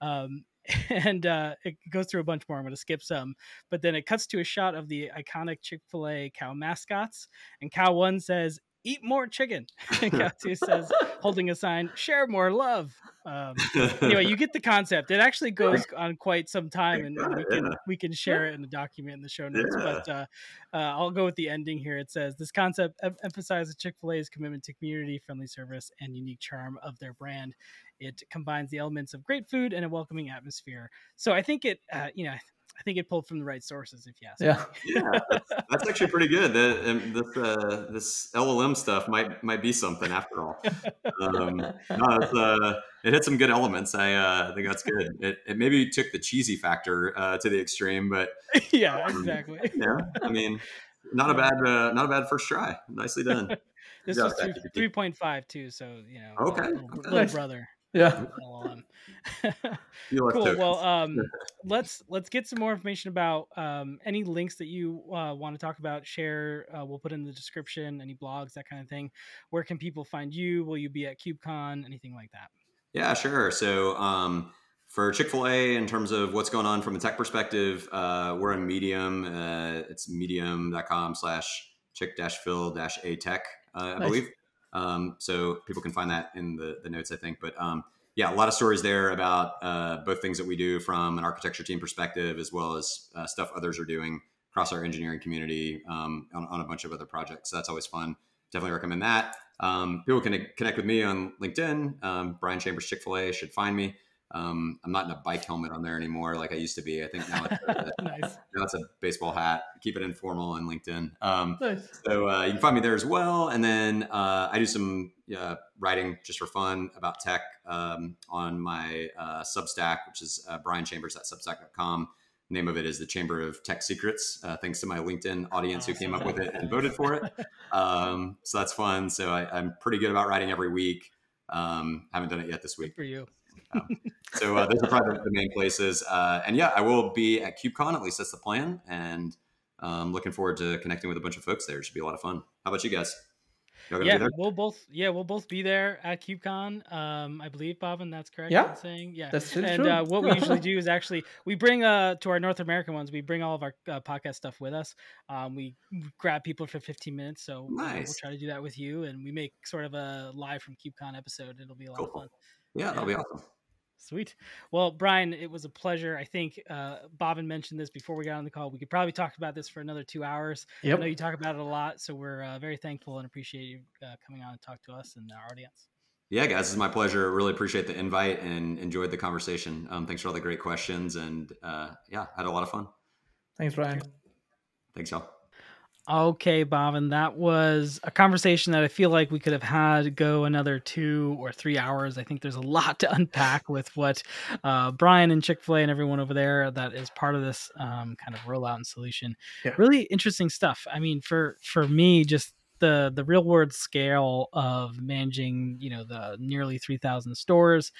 Um, and uh, it goes through a bunch more. I'm going to skip some, but then it cuts to a shot of the iconic Chick Fil A cow mascots, and cow one says, "Eat more chicken." and cow says, holding a sign, "Share more love." Um, anyway, you get the concept. It actually goes on quite some time, and we can Yeah. we can share it in the document in the show notes. Yeah. But uh, uh, I'll go with the ending here. It says this concept em- emphasizes Chick Fil A's commitment to community, friendly service, and unique charm of their brand. It combines the elements of great food and a welcoming atmosphere. So I think it, uh, you know, I think it pulled from the right sources. If you ask me. Yeah. yeah, that's, that's actually pretty good. The, um, this uh, this LLM stuff might might be something after all. Um, no, it's, uh, it hit some good elements. I uh, think that's good. It, it maybe took the cheesy factor uh, to the extreme, but yeah, Um, exactly. yeah, I mean, not a bad uh, not a bad first try. Nicely done. This Yeah, was that three could be- three point five too. So you know, Okay, little, little brother. Yeah. LLM. You left cool. Well, um, let's let's get some more information about um, any links that you uh, want to talk about. Share. Uh, we'll put in the description. Any blogs, that kind of thing. Where can people find you? Will you be at KubeCon? Anything like that? Yeah, sure. So um, for Chick Fil A, in terms of what's going on from a tech perspective, uh, we're on Medium. Uh, it's medium.com/slash chick-fil-a tech, uh, I Nice. believe. Um, so people can find that in the, the notes, I think. But um, yeah, a lot of stories there about uh, both things that we do from an architecture team perspective, as well as uh, stuff others are doing across our engineering community um, on, on a bunch of other projects. So that's always fun. Definitely recommend that. Um, people can connect with me on LinkedIn. Um, Brian Chambers Chick Fil A should find me. Um, I'm not in a bike helmet on there anymore, like I used to be. I think now it's a, nice. now it's a baseball hat. Keep it informal on LinkedIn. Um, Nice. so uh, you can find me there as well. And then uh, I do some uh, writing just for fun about tech um, on my uh, Substack, which is uh, brianchambers.substack.com. Name of it is the Chamber of Tech Secrets. Uh, thanks to my LinkedIn audience who came up with it and voted for it. Um, so that's fun. So I, I'm pretty good about writing every week. Um, haven't done it yet this Good week. for you. So uh, those are probably the main places. Uh, and yeah, I will be at KubeCon. At least that's the plan. And um, looking forward to connecting with a bunch of folks there. It should be a lot of fun. How about you guys? Gonna Yeah, be there? we'll both. Yeah, we'll both be there at KubeCon. Um, I believe Bhavin that's correct. Yeah, in saying yeah. That's still and true. uh, what we usually do is actually we bring uh to our North American ones we bring all of our uh, podcast stuff with us. Um, we grab people for 15 minutes, so uh, we'll try to do that with you, and we make sort of a live from KubeCon episode. It'll be a lot of fun. Yeah, that'll be awesome. Sweet. Well, Brian, it was a pleasure. I think uh, Bhavin mentioned this before we got on the call. We could probably talk about this for another two hours. I know you talk about it a lot, so we're uh, very thankful and appreciate you uh, coming on and talk to us and our audience. Yeah, guys, it's my pleasure. Really appreciate the invite and enjoyed the conversation. Um, thanks for all the great questions. And uh, yeah, had a lot of fun. Thanks, Brian. Thanks, y'all. Okay, Bhavin that was a conversation that I feel like we could have had go another two or three hours. I think there's a lot to unpack with what uh, Brian and Chick Fil A and everyone over there that is part of this um, kind of rollout and solution. Yeah. Really interesting stuff. I mean, for for me, just the the real world scale of managing, you know, the nearly three thousand stores.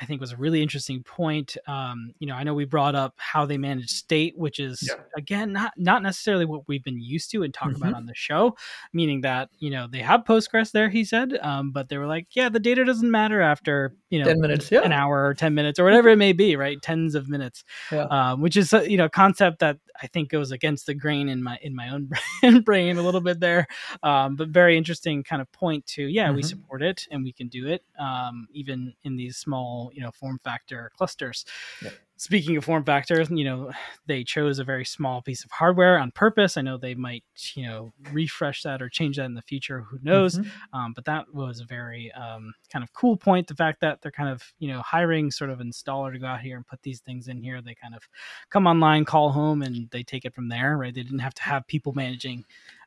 I think was a really interesting point. Um, you know, I know we brought up how they manage state, which is Yeah. again not not necessarily what we've been used to and talk about Mhm. on the show. Meaning that you know they have Postgres there, he said, um, but they were like, yeah, the data doesn't matter after you know 10 minutes. Yeah. an hour or 10 minutes or whatever it may be right tens of minutes Yeah. um, which is you know a concept that i think goes against the grain in my in my own brain, brain a little bit there um, but very interesting kind of point to yeah we Mhm. support it and we can do it um, even in these small you know form factor clusters speaking of form factor you know they chose a very small piece of hardware on purpose i know they might you know refresh that or change that in the future who knows Mhm. um, but that was a very um, kind of cool point. The fact that they're kind of you know hiring sort of installer to go out here and put these things in here. They kind of come online, call home, and they take it from there. Right? They didn't have to have people managing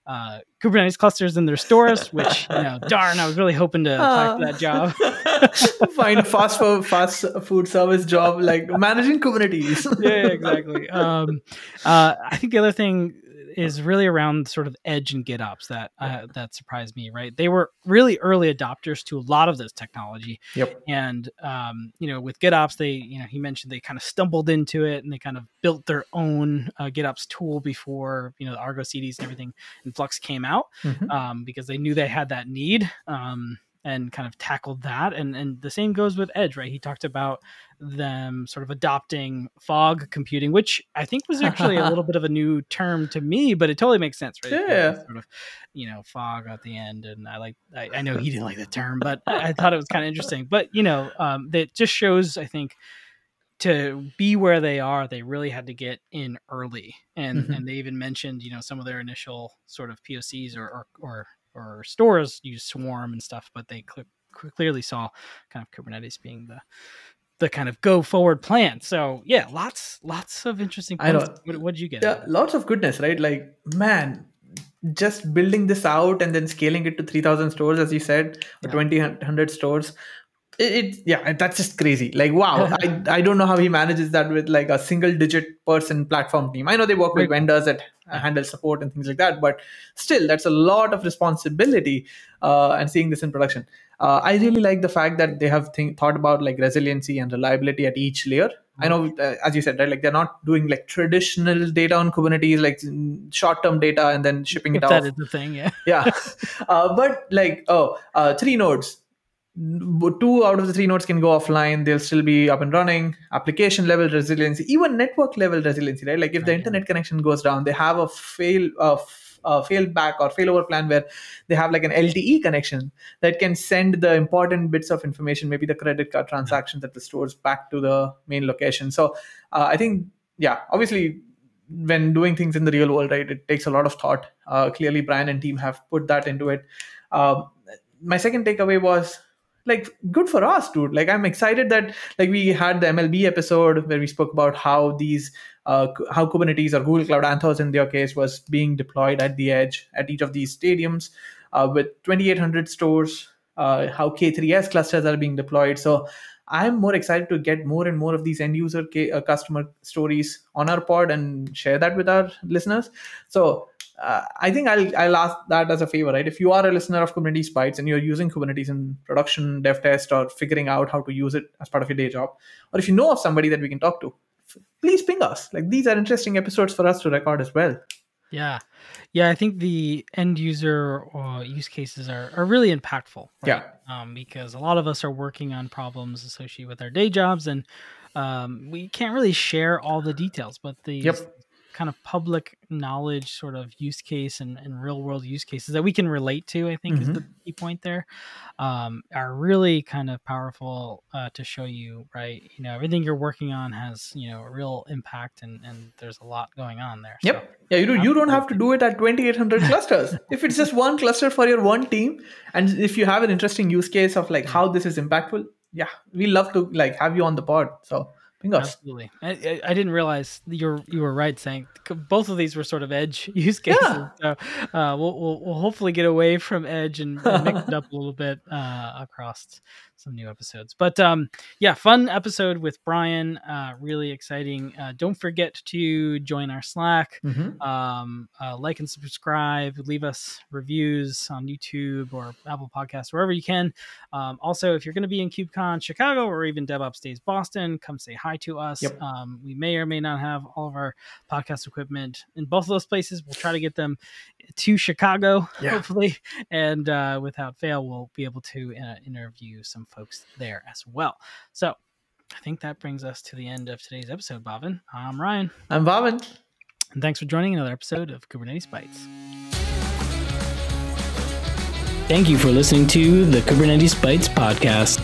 uh, Kubernetes clusters in their stores. Which you know, darn, I was really hoping to apply for that job. Find fast food, fast food service job like managing Kubernetes. yeah, exactly. Um, uh, I think the other thing is really around sort of edge and GitOps that uh, that surprised me. Right, they were really early adopters to a lot of this technology. Yep. And um, you know, with GitOps, they you know he mentioned they kind of stumbled into it and they kind of built their own uh, GitOps tool before you know the Argo CDs and everything and Flux came out Mhm. um, because they knew they had that need. Um, and kind of tackled that. And and the same goes with Edge, right? He talked about them sort of adopting fog computing, which I think was actually a little bit of a new term to me, but it totally makes sense, right? Yeah. Sort of, you know, fog at the end, and I like. I, I know he didn't like the term, but I, I thought it was kind of interesting. But you know, um, that just shows, I think to be where they are, they really had to get in early, and Mhm. and they even mentioned you know some of their initial sort of POCs or or or, or stores use Swarm and stuff, but they cl- cl- clearly saw kind of Kubernetes being the the kind of go forward plan. So yeah, lots lots of interesting. I know. Points. What, what did you get? yeah lots of goodness right like man just building this out and then scaling it to 3000 stores as you said or Yeah. 20 100 stores it, yeah that's just crazy. Like wow I, I don't know how he manages that with like a single digit person platform team. I know they work with vendors that handle support and things like that but still that's a lot of responsibility uh, and seeing this in production. Uh, i really like the fact that they have think, thought about like resiliency and reliability at each layer. I know uh, as you said right like they're not doing like traditional data on kubernetes like short term data and then shipping it If that off. is the thing, yeah. yeah. Uh, but like oh uh, three nodes two out of the three nodes can go offline. They'll still be up and running. Application level resiliency even network level resiliency right? Like if the internet connection goes down they have a fail uh, uh, fail back or failover plan where they have like an lte connection that can send the important bits of information maybe the credit card transactions that the stores back to the main location. So uh, i think yeah obviously when doing things in the real world right it takes a lot of thought. Uh, clearly brian and team have put that into it. Um, my second takeaway was like good for us dude. Like i'm excited that like we had the mlb episode where we spoke about how these uh, how kubernetes or google cloud anthos in their case was being deployed at the edge at each of these stadiums uh, with 2800 stores uh, how k3s clusters are being deployed. So i'm more excited to get more and more of these end user K, uh, customer stories on our pod and share that with our listeners. So uh, I think I'll I'll ask that as a favor, right? If you are a listener of Kubernetes Bytes and you're using Kubernetes in production, dev test, or figuring out how to use it as part of your day job, or if you know of somebody that we can talk to, please ping us. Like these are interesting episodes for us to record as well. Yeah, yeah. I think the end user uh, use cases are, are really impactful. Right? Yeah. Um, because a lot of us are working on problems associated with our day jobs, and um, we can't really share all the details. But the Yep. Kind of public knowledge sort of use case and, and real world use cases that we can relate to, I think, is the key point there, um, are really kind of powerful uh, to show you, right? You know, everything you're working on has, you know, a real impact and, and there's a lot going on there. So, Yep. Yeah, you do. You don't have to do it at 2,800 clusters. If it's just one cluster for your one team, and if you have an interesting use case of like how this is impactful, yeah, we love to like have you on the pod. So Absolutely. I, I, I didn't realize you're you were right saying both of these were sort of edge use cases. Yeah. So uh, we'll, we'll we'll hopefully get away from edge and, and mix it up a little bit uh, across some new episodes. But um, yeah, fun episode with Brian. Uh, really exciting. Uh, don't forget to join our Slack. Mhm. Um, uh, like and subscribe. Leave us reviews on YouTube or Apple Podcasts, wherever you can. Um, also, if you're going to be in KubeCon Chicago or even DevOps Days Boston, come say hi to us. Yep. Um, we may or may not have all of our podcast equipment in both of those places. We'll try to get them to Chicago, Yeah. hopefully, and uh, without fail, we'll be able to uh, interview some folks there as well. So. I think that brings us to the end of today's episode, Bhavin. I'm Ryan, I'm Bhavin. and thanks for joining another episode of Kubernetes Bytes. Thank you for listening to the Kubernetes Bytes podcast.